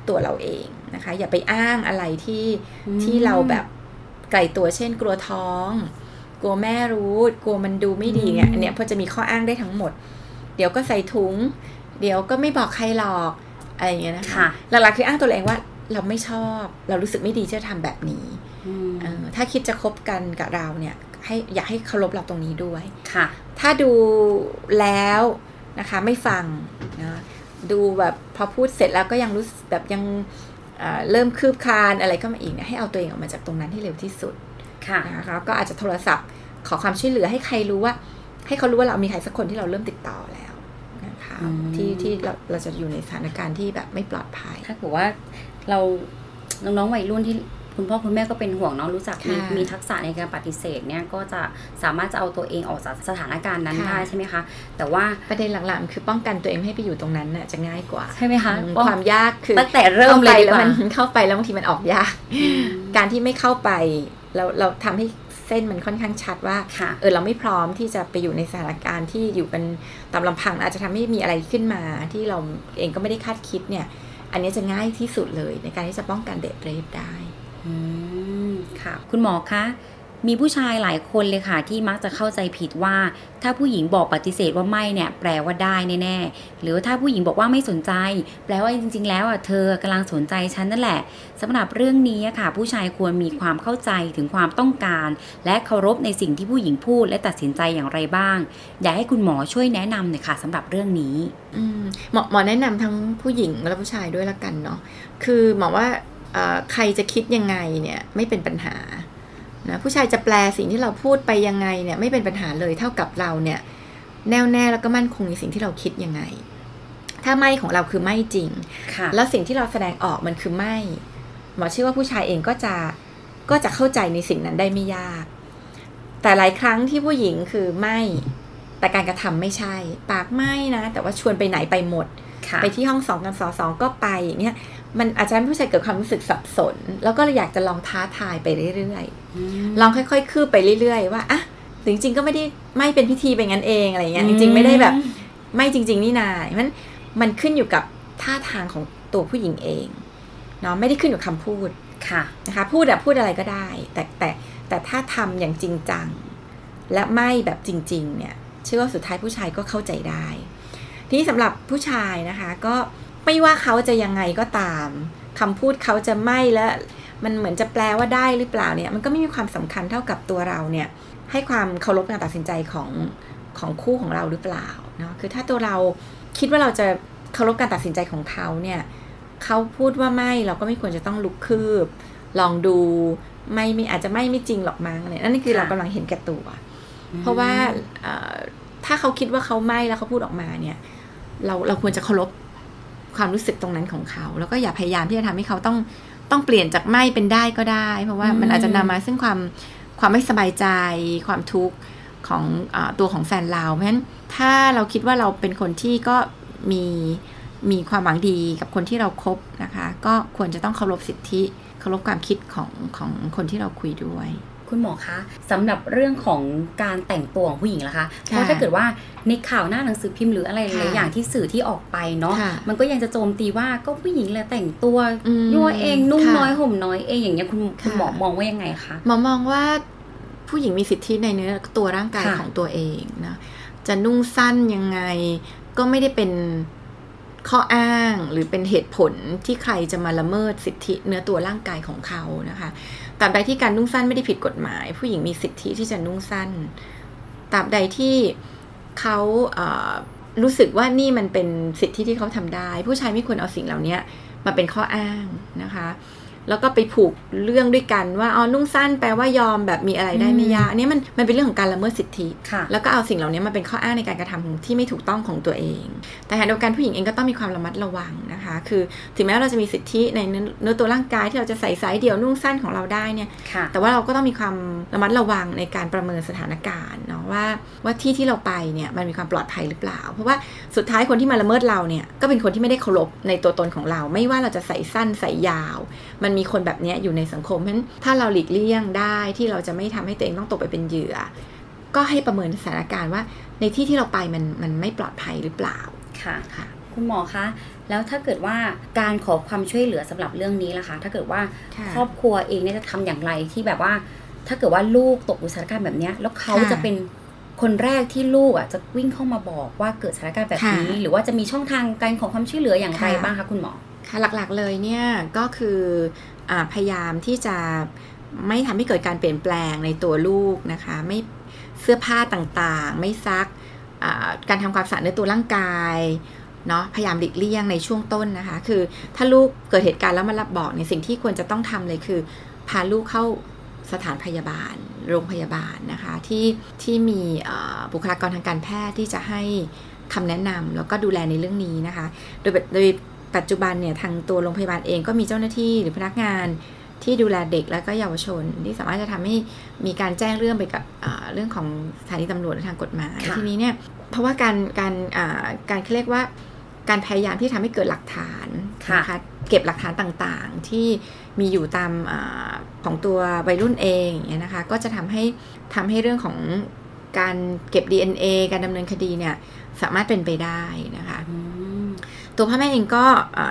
ตัวเราเองนะคะ อย่าไปอ้างอะไรที่ที่เราแบบไกลตัวเช่นกลัวท้อง กลัวแม่รู้ กลัวมันดูไม่ดีเนี่ยอันเนี้ยพอจะมีข้ออ้างได้ทั้งหมด เดี๋ยวก็ใส่ถุง เดี๋ยวก็ไม่บอกใครหรอกอะไรอย่างเงี้ยนะคะหลักๆคืออ้างตัวเองว่า เราไม่ชอบ เรารู้สึกไม่ดีที่จะทำแบบนี้ถ้าคิดจะคบกันกับเราเนี่ย ให้อยากให้เคารพเราตรงนี้ด้วยค่ะ ถ้าดูแล้วนะคะไม่ฟังนะดูแบบพอพูดเสร็จแล้วก็ยังรู้แบบยังเริ่มคืบคลานอะไรก็มาอีกเนี่ยให้เอาตัวเองออกมาจากตรงนั้นให้เร็วที่สุดค่ะนะคะก็อาจจะโทรศัพท์ขอความช่วยเหลือให้ใครรู้ว่า ให้เขารู้ว่าเรามีใครสักคนที่เราเริ่มติดต่อแล้วนะคะที่ที่เราเราจะอยู่ในสถานการณ์ที่แบบไม่ปลอดภัยถ้าเกิดว่า เราน้องๆวัยรุ่นที่คุณพ่อคุณแม่ก็เป็นห่วงน้องรู้จักมีมีทักษะในการปฏิเสธเนี่ยก็จะสามารถจะเอาตัวเองออกจากสถานการณ์นั้นได้ใช่ไหมคะ แต่ว่าประเด็นหลักๆ คือป้องกันตัวเองให้ไปอยู่ตรงนั้นน่ะจะง่ายกว่าใช่ไหมคะความยากคือตั้งแต่เริ่มเลยแล้วมันเข้าไปแล้วบางทีมันออกยาก การที่ไม่เข้าไปเราเราทำให้เส้นมันค่อนข้างชัดว่าเออเราไม่พร้อมที่จะไปอยู่ในสถานการณ์ที่อยู่กันตามลำพังอาจจะทำให้มีอะไรขึ้นมาที่เราเองก็ไม่ได้คาดคิดเนี่ย อันนี้จะง่ายที่สุดเลยในการที่จะป้องกันเด็กเรฟได้อืมค่ะ คุณหมอคะ มีผู้ชายหลายคนเลยค่ะที่มักจะเข้าใจผิดว่า ถ้าผู้หญิงบอกปฏิเสธว่าไม่เนี่ยแปลว่าได้แน่ๆหรือว่าถ้าผู้หญิงบอกว่าไม่สนใจ แปลว่าจริง ๆ แล้วอะเธอกำลังสนใจฉันนั่นแหละสำหรับเรื่องนี้ค่ะ ผู้ชายควรมีความเข้าใจถึงความต้องการ และเคารพในสิ่งที่ผู้หญิงพูดและตัดสินใจอย่างไรบ้าง อยากให้คุณหมอช่วยแนะนำหน่อยค่ะสำหรับเรื่องนี้อหมอหมอแนะนำทั้งผู้หญิงและผู้ชายด้วยละกันเนาะคือหมอว่าใครจะคิดยังไงเนี่ยไม่เป็นปัญหา นะผู้ชายจะแปลสิ่งที่เราพูดไปยังไงเนี่ยไม่เป็นปัญหาเลยเท่ากับเราเนี่ยแน่วแน่แล้วก็มั่นคงในสิ่งที่เราคิดยังไง ถ้าไม่ของเราคือไม่จริง แล้วสิ่งที่เราแสดงออกมันคือไม่หมอเชื่อว่าผู้ชายเองก็จะก็จะเข้าใจในสิ่งนั้นได้ไม่ยาก แต่หลายครั้งที่ผู้หญิงคือไม่แต่การกระทำไม่ใช่ ปากไม่นะ แต่ว่าชวนไปไหนไปหมด ไปที่ห้องสองกันสอสองก็ไปอย่างเงี้ย มันอาจจะทำให้ผู้ชายเกิดความรู้สึกสับสน แล้วก็อยากจะลองท้าทายไปเรื่อยๆลองค่อยๆคืบไปเรื่อยๆว่าอะจริงๆก็ไม่ได้ไม่เป็นพิธีไปงั้นเองอะไรเงี้ยจริง ๆ ไม่ได้แบบ ไม่จริง ๆ นี่นามันมันขึ้นอยู่กับท่าทางของตัวผู้หญิงเองเนาะไม่ได้ขึ้นอยู่กับคำพูดค่ะนะคะ พูดอะพูดอะไรก็ได้ แต่แต่แต่ถ้าทำอย่างจริงจัง และไม่แบบจริง ๆ เนี่ยเชื่อว่าสุดท้ายผู้ชายก็เข้าใจได้ ทีนี้สำหรับผู้ชายนะคะก็ ไม่ว่าเขาจะยังไงก็ตามคำพูดเขาจะไม่และมันเหมือนจะแปลว่าได้หรือเปล่าเนี่ยมันก็ไม่มีความสำคัญเท่ากับตัวเราเนี่ยให้ความเคารพการตัดสินใจของของคู่ของเราหรือเปล่าเนาะคือถ้าตัวเราคิดว่าเราจะเคารพการตัดสินใจของเขาเนี่ยเขาพูดว่าไม่เราก็ไม่ควรจะต้องลุกคืบ ลองดูไม่ไม่อาจจะไม่ไม่จริงหรอกมั้งเนี่ยนั่นคือเรากำลังเห็นแก่ตัว เพราะว่าถ้าเขาคิดว่าเขาไม่แล้วเขาพูดออกมาเนี่ย เราเราควรจะเคารพ ความรู้สึกตรงนั้นของเขา แล้วก็อย่าพยายามที่จะทำให้เขาต้องต้องเปลี่ยนจากไม่เป็นได้ก็ได้ เพราะว่ามันอาจจะนำมาซึ่งความความไม่สบายใจ ความทุกข์ของอตัวของแฟนเรา เพราะฉะนั้นถ้าเราคิดว่าเราเป็นคนที่ก็มีมีความหวังดีกับคนที่เราครบนะคะ ก็ควรจะต้องเคารพสิทธิเคารพความคิดของของคนที่เราคุยด้วย คุณหมอคะสำหรับเรื่องของการแต่งตัวของผู้หญิงล่ะคะเพราะถ้าเกิดว่าในข่าวหน้าหนังสือพิมพ์หรืออะไรหลายอย่างที่สื่อที่ออกไปเนาะมันก็ยังจะโจมตีว่าก็ผู้หญิงแหละแต่งตัวยั่วเองนุ่งน้อยห่มน้อยเองอย่างเงี้ยคุณคุณหมอมองว่ายังไงคะหมอมองว่าผู้หญิงมีสิทธิในเนื้อตัวร่างกายของตัวเองนะจะนุ่งสั้นยังไงก็ไม่ได้เป็นข้ออ้างหรือเป็นเหตุผลที่ใครจะมาละเมิดสิทธิเนื้อตัวร่างกายของเขานะคะ ตราบใดที่การนุ่งสั้นไม่ได้ผิดกฎหมาย ผู้หญิงมีสิทธิที่จะนุ่งสั้นตราบใดที่เขารู้สึกว่านี่มันเป็นสิทธิที่เขาทำได้ ผู้ชายไม่ควรเอาสิ่งเหล่านี้มาเป็นข้ออ้างนะคะ แล้วก็ไปผูกเรื่องด้วยกันว่าอ๋อนุ่งสั้นแปลว่ายอมแบบมีอะไรได้ไม่ยากอันนี้มันมันเป็นเรื่องของการละเมิดสิทธิ แล้วก็เอาสิ่งเหล่านี้มาเป็นข้ออ้างในการกระทำที่ไม่ถูกต้องของตัวเอง แต่ขณะเดียวกันผู้หญิงเองก็ต้องมีความระมัดระวังนะคะ คือถึงแม้ว่าเราจะมีสิทธิในเนื้อตัวร่างกายที่เราจะใส่สายเดี่ยวนุ่งสั้นของเราได้เนี่ยแต่ว่าเราก็ต้องมีความระมัดระวังในการประเมินสถานการณ์เนาะว่าว่าที่ที่เราไปเนี่ยมันมีความปลอดภัยหรือเปล่า เพราะว่าสุดท้ายคนที่มาละเมิดเราเนี่ยก็เป็นคนที่ไม่ได้เคารพในตัวตนของเรา ไม่ว่าเราจะใส่สั้นใส่ยาว มันมีคนแบบนี้อยู่ในสังคมเพราะฉะนั้นถ้าเราหลีกเลี่ยงได้ที่เราจะไม่ทำให้ตัวเองต้องตกไปเป็นเหยื่อ ก็ให้ประเมินสถานการณ์ว่าในที่ที่เราไปมันมันไม่ปลอดภัยหรือเปล่าค่ะค่ะคุณหมอคะแล้วถ้าเกิดว่าการขอความช่วยเหลือสำหรับเรื่องนี้ล่ะคะ ถ้าเกิดว่าครอบครัวเองเนี่ยจะทำอย่างไรที่แบบว่า ถ้าเกิดว่าลูกตกอุสถานการณ์แบบนี้แล้วเขาจะเป็นคนแรกที่ลูกอะจะวิ่งเข้ามาบอกว่าเกิดสถานการณ์แบบนี้ หรือว่าจะมีช่องทางการขอความช่วยเหลืออย่างไรบ้างคะคุณหมอ ค่ะหลักๆเลยเนี่ยก็คืออพยายามที่จะไม่ทำให้เกิดการเปลี่ยนแปลงในตัวลูกนะคะ ไม่เสื้อผ้าต่างๆ ไม่ซักการทำความสะอาดในตัวร่างกายเนาะพยายามหลีกเลี่ยงในช่วงต้นนะคะ คือถ้าลูกเกิดเหตุการณ์แล้วมารับบอกเนี่ยสิ่งที่ควรจะต้องทำเลยคือ พาลูกเข้าสถานพยาบาล โรงพยาบาลนะคะ ที่ที่มีบุคลากรทางการแพทย์ที่จะให้คำแนะนำแล้วก็ดูแลในเรื่องนี้นะคะ โดยโดย ปัจจุบันเนี่ยทางตัวโรงพยาบาลเองก็มีเจ้าหน้าที่หรือพนักงานที่ดูแลเด็กและก็เยาวชน ที่สามารถจะทำให้มีการแจ้งเรื่องไปกับเรื่องของสถานีตำรวจทางกฎหมายทีนี้เนี่ยเพราะว่าการการการเรียกว่าการพยายามที่ทำให้เกิดหลักฐานนะคะเก็บหลักฐานต่างๆ ที่มีอยู่ตามของตัววัยรุ่นเองเนี่ยนะคะก็จะทำให้ทำให้เรื่องของการเก็บ DNA การดำเนินคดีเนี่ยสามารถเป็นไปได้นะคะ ตัวพ่อแม่เองก็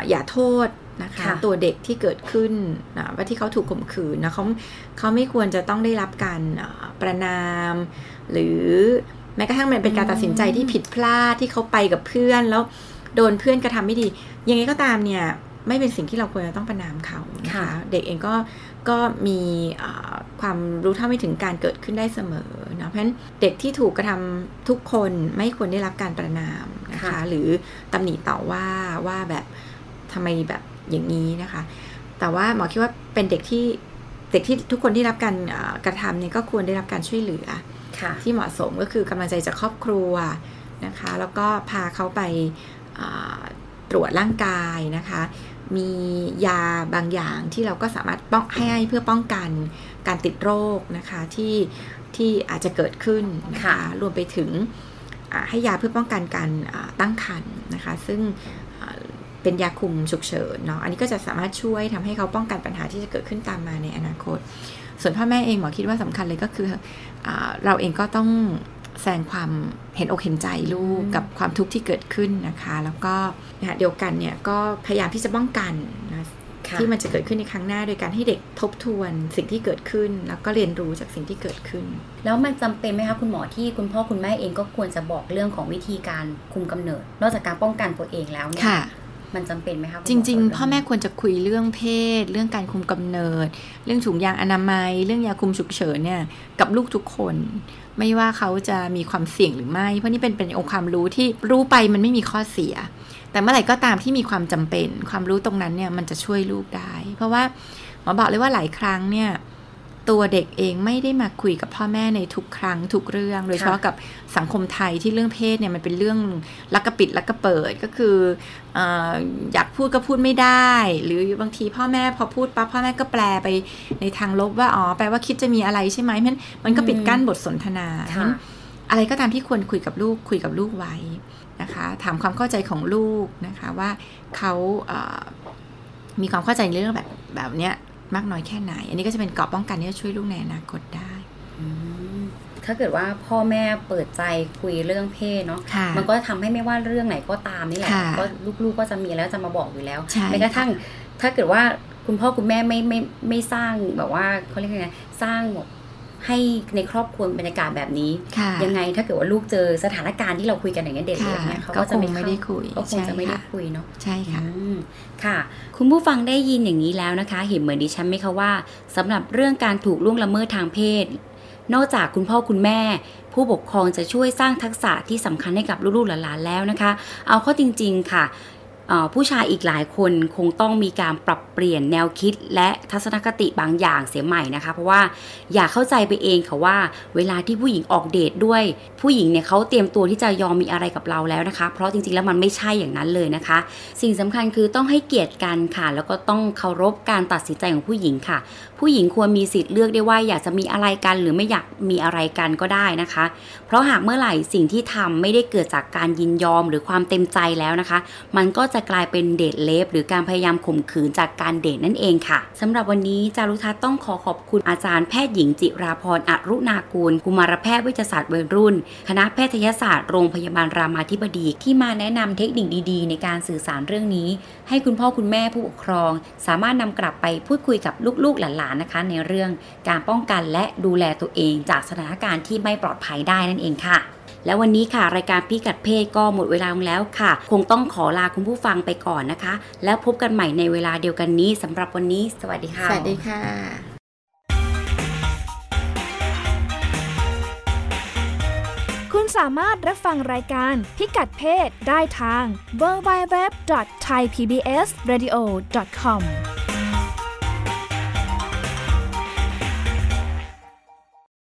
อย่าโทษนะคะ ตัวเด็กที่เกิดขึ้นนะว่าที่เขาถูกข่มขืนนะเขาเขาไม่ควรจะต้องได้รับการประนาม หรือแม้กระทั่งมันเป็นการตัดสินใจที่ผิดพลาดที่เขาไปกับเพื่อนแล้วโดนเพื่อนกระทำไม่ดี ยังไงก็ตามเนี่ยไม่เป็นสิ่งที่เราควรจะต้องประนามเขานะคะเด็กเองก็ ก็มีความรู้เท่าไม่ถึงการเกิดขึ้นได้เสมอนะเพราะฉะนั้นเด็กที่ถูกกระทำทุกคนไม่ควรได้รับการประนามนะคะ หรือตำหนิต่อว่าว่าแบบทำไมแบบอย่างนี้นะคะ แต่ว่าหมอคิดว่าเป็นเด็กที่เด็กที่ทุกคนที่รับการกระทำเนี่ยก็ควรได้รับการช่วยเหลือที่เหมาะสมก็คือกำลังใจจากครอบครัวนะคะ แล้วก็พาเขาไป ตรวจร่างกายนะคะ มียาบางอย่างที่เราก็สามารถป้องให้เพื่อป้องกันการติดโรคนะคะที่ที่อาจจะเกิดขึ้นนะคะรวมไปถึงให้ยาเพื่อป้องกันการตั้งครรภ์นะคะ ซึ่งเป็นยาคุมฉุกเฉินเนาะอันนี้ก็จะสามารถช่วยทำให้เขาป้องกันปัญหาที่จะเกิดขึ้นตามมาในอนาคต ส่วนพ่อแม่เองหมอคิดว่าสำคัญเลยก็คืออเราเองก็ต้อง แสดงความเห็นอกเห็นใจลูกกับความทุกข์ที่เกิดขึ้นนะคะ แล้วก็นะเดียวกันเนี่ยก็พยายามที่จะป้องกันนะที่มันจะเกิดขึ้นในครั้งหน้าโดยการให้เด็กทบทวนสิ่งที่เกิดขึ้น แล้วก็เรียนรู้จากสิ่งที่เกิดขึ้น แล้วมันจำเป็นไหมคะคุณหมอที่คุณพ่อคุณแม่เองก็ควรจะบอกเรื่องของวิธีการคุมกำเนิด นอกจากการป้องกันตัวเองแล้วเนี่ยมันจำเป็นไหมคะจริง ๆ พ่อแม่ควรจะคุยเรื่องเพศ เรื่องการคุมกำเนิด เรื่องถุงยางอนามัย เรื่องยาคุมฉุกเฉินเนี่ยกับลูกทุกคน ไม่ว่าเขาจะมีความเสี่ยงหรือไม่ เพราะนี่เป็นเป็นองค์ความรู้ที่รู้ไปมันไม่มีข้อเสีย แต่เมื่อไหร่ก็ตามที่มีความจำเป็น ความรู้ตรงนั้นเนี่ยมันจะช่วยลูกได้ เพราะว่าหมอบอกเลยว่าหลายครั้งเนี่ย ตัวเด็กเองไม่ได้มาคุยกับพ่อแม่ในทุกครั้งทุกเรื่อง โดยเฉพาะกับสังคมไทยที่เรื่องเพศเนี่ยมันเป็นเรื่องลักกระปิดลักกระเปิดก็คือออยากพูดก็พูดไม่ได้ หรือบางทีพ่อแม่พอพูดปั๊บพ่อแม่ก็แปลไปในทางลบว่าอ๋อแปลว่าคิดจะมีอะไรใช่ไหมเพราะมันก็ปิดกั้นบทสนทนาอะไรก็ตามที่ควรคุยกับลูกคุยกับลูกไว้นะคะถามความเข้าใจของลูกนะคะว่าเขามีความเข้าใจในเรื่องแบบแบบเนี้ย มากน้อยแค่ไหน อันนี้ก็จะเป็นเกราะป้องกันที่จะช่วยลูกในอนาคตได้ถ้าเกิดว่าพ่อแม่เปิดใจคุยเรื่องเพศเนาะมันก็ทำให้ไม่ว่าเรื่องไหนก็ตามนี่แหละก็ลูกๆก็จะมีแล้วจะมาบอกอยู่แล้วแม้กระทั่ง ถ้าเกิดว่าคุณพ่อคุณแม่ไม่ไม่ไม่สร้างแบบว่าเขาเรียกไงสร้าง ให้ในครอบครัวบรรยากาศแบบนี้ ยังไงถ้าเกิดว่าลูกเจอสถานการณ์ที่เราคุยกันอย่างนี้เด็กเนี่ยเขาก็จะไม่ได้คุยก็คงจะไม่ได้คุยเนาะใช่ค่ะค่ะ คุณผู้ฟังได้ยินอย่างนี้แล้วนะคะ เห็นเหมือนดิฉันไหมคะว่าสำหรับเรื่องการถูกล่วงละเมิดทางเพศ นอกจากคุณพ่อคุณแม่ ผู้ปกครองจะช่วยสร้างทักษะที่สำคัญให้กับลูกๆหลานๆแล้วนะคะ เอาข้อจริง ๆ ค่ะ ผู้ชายอีกหลายคนคงต้องมีการปรับเปลี่ยนแนวคิดและทัศนคติบางอย่างเสียใหม่นะคะ เพราะว่าอย่าเข้าใจไปเองค่ะว่า เวลาที่ผู้หญิงออกเดทด้วย ผู้หญิงเนี่ยเขาเตรียมตัวที่จะยอมมีอะไรกับเราแล้วนะคะ เพราะจริงๆแล้วมันไม่ใช่อย่างนั้นเลยนะคะ สิ่งสำคัญคือต้องให้เกียรติกันค่ะ แล้วก็ต้องเคารพการตัดสินใจของผู้หญิงค่ะผู้หญิงควรมีสิทธิ์เลือกได้ว่าอยากจะมีอะไรกันหรือไม่อยากมีอะไรกันก็ได้นะคะ เพราะหากเมื่อไหร่สิ่งที่ทำไม่ได้เกิดจากการยินยอมหรือความเต็มใจแล้วนะคะ มันก็จะกลายเป็นเดทเลฟหรือการพยายามข่มขืนจากการเดทนั่นเองค่ะสำหรับวันนี้จารุทัศน์ต้องขอขอบคุณอาจารย์แพทย์หญิงจิราพรอรุณากูล กุมารแพทย์วิทยาศาสตร์วัยรุ่น คณะแพทยศาสตร์โรงพยาบาลรามาธิบดีที่มาแนะนำเทคนิคดี ๆ ในการสื่อสารเรื่องนี้ให้คุณพ่อคุณแม่ผู้ปกครอง สามารถนำกลับไปพูดคุยกับลูกๆหลานๆนะคะ ในเรื่องการป้องกันและดูแลตัวเองจากสถานการณ์ที่ไม่ปลอดภัยได้นั่นเองค่ะแล้ววันนี้ค่ะ รายการพิกัดเพศก็หมดเวลาลงแล้วค่ะ คงต้องขอลาคุณผู้ฟังไปก่อนนะคะ แล้วพบกันใหม่ในเวลาเดียวกันนี้สำหรับวันนี้ สวัสดีค่ะ สวัสดีค่ะ คุณสามารถรับฟังรายการพิกัดเพศได้ทาง www.thaipbsradio.com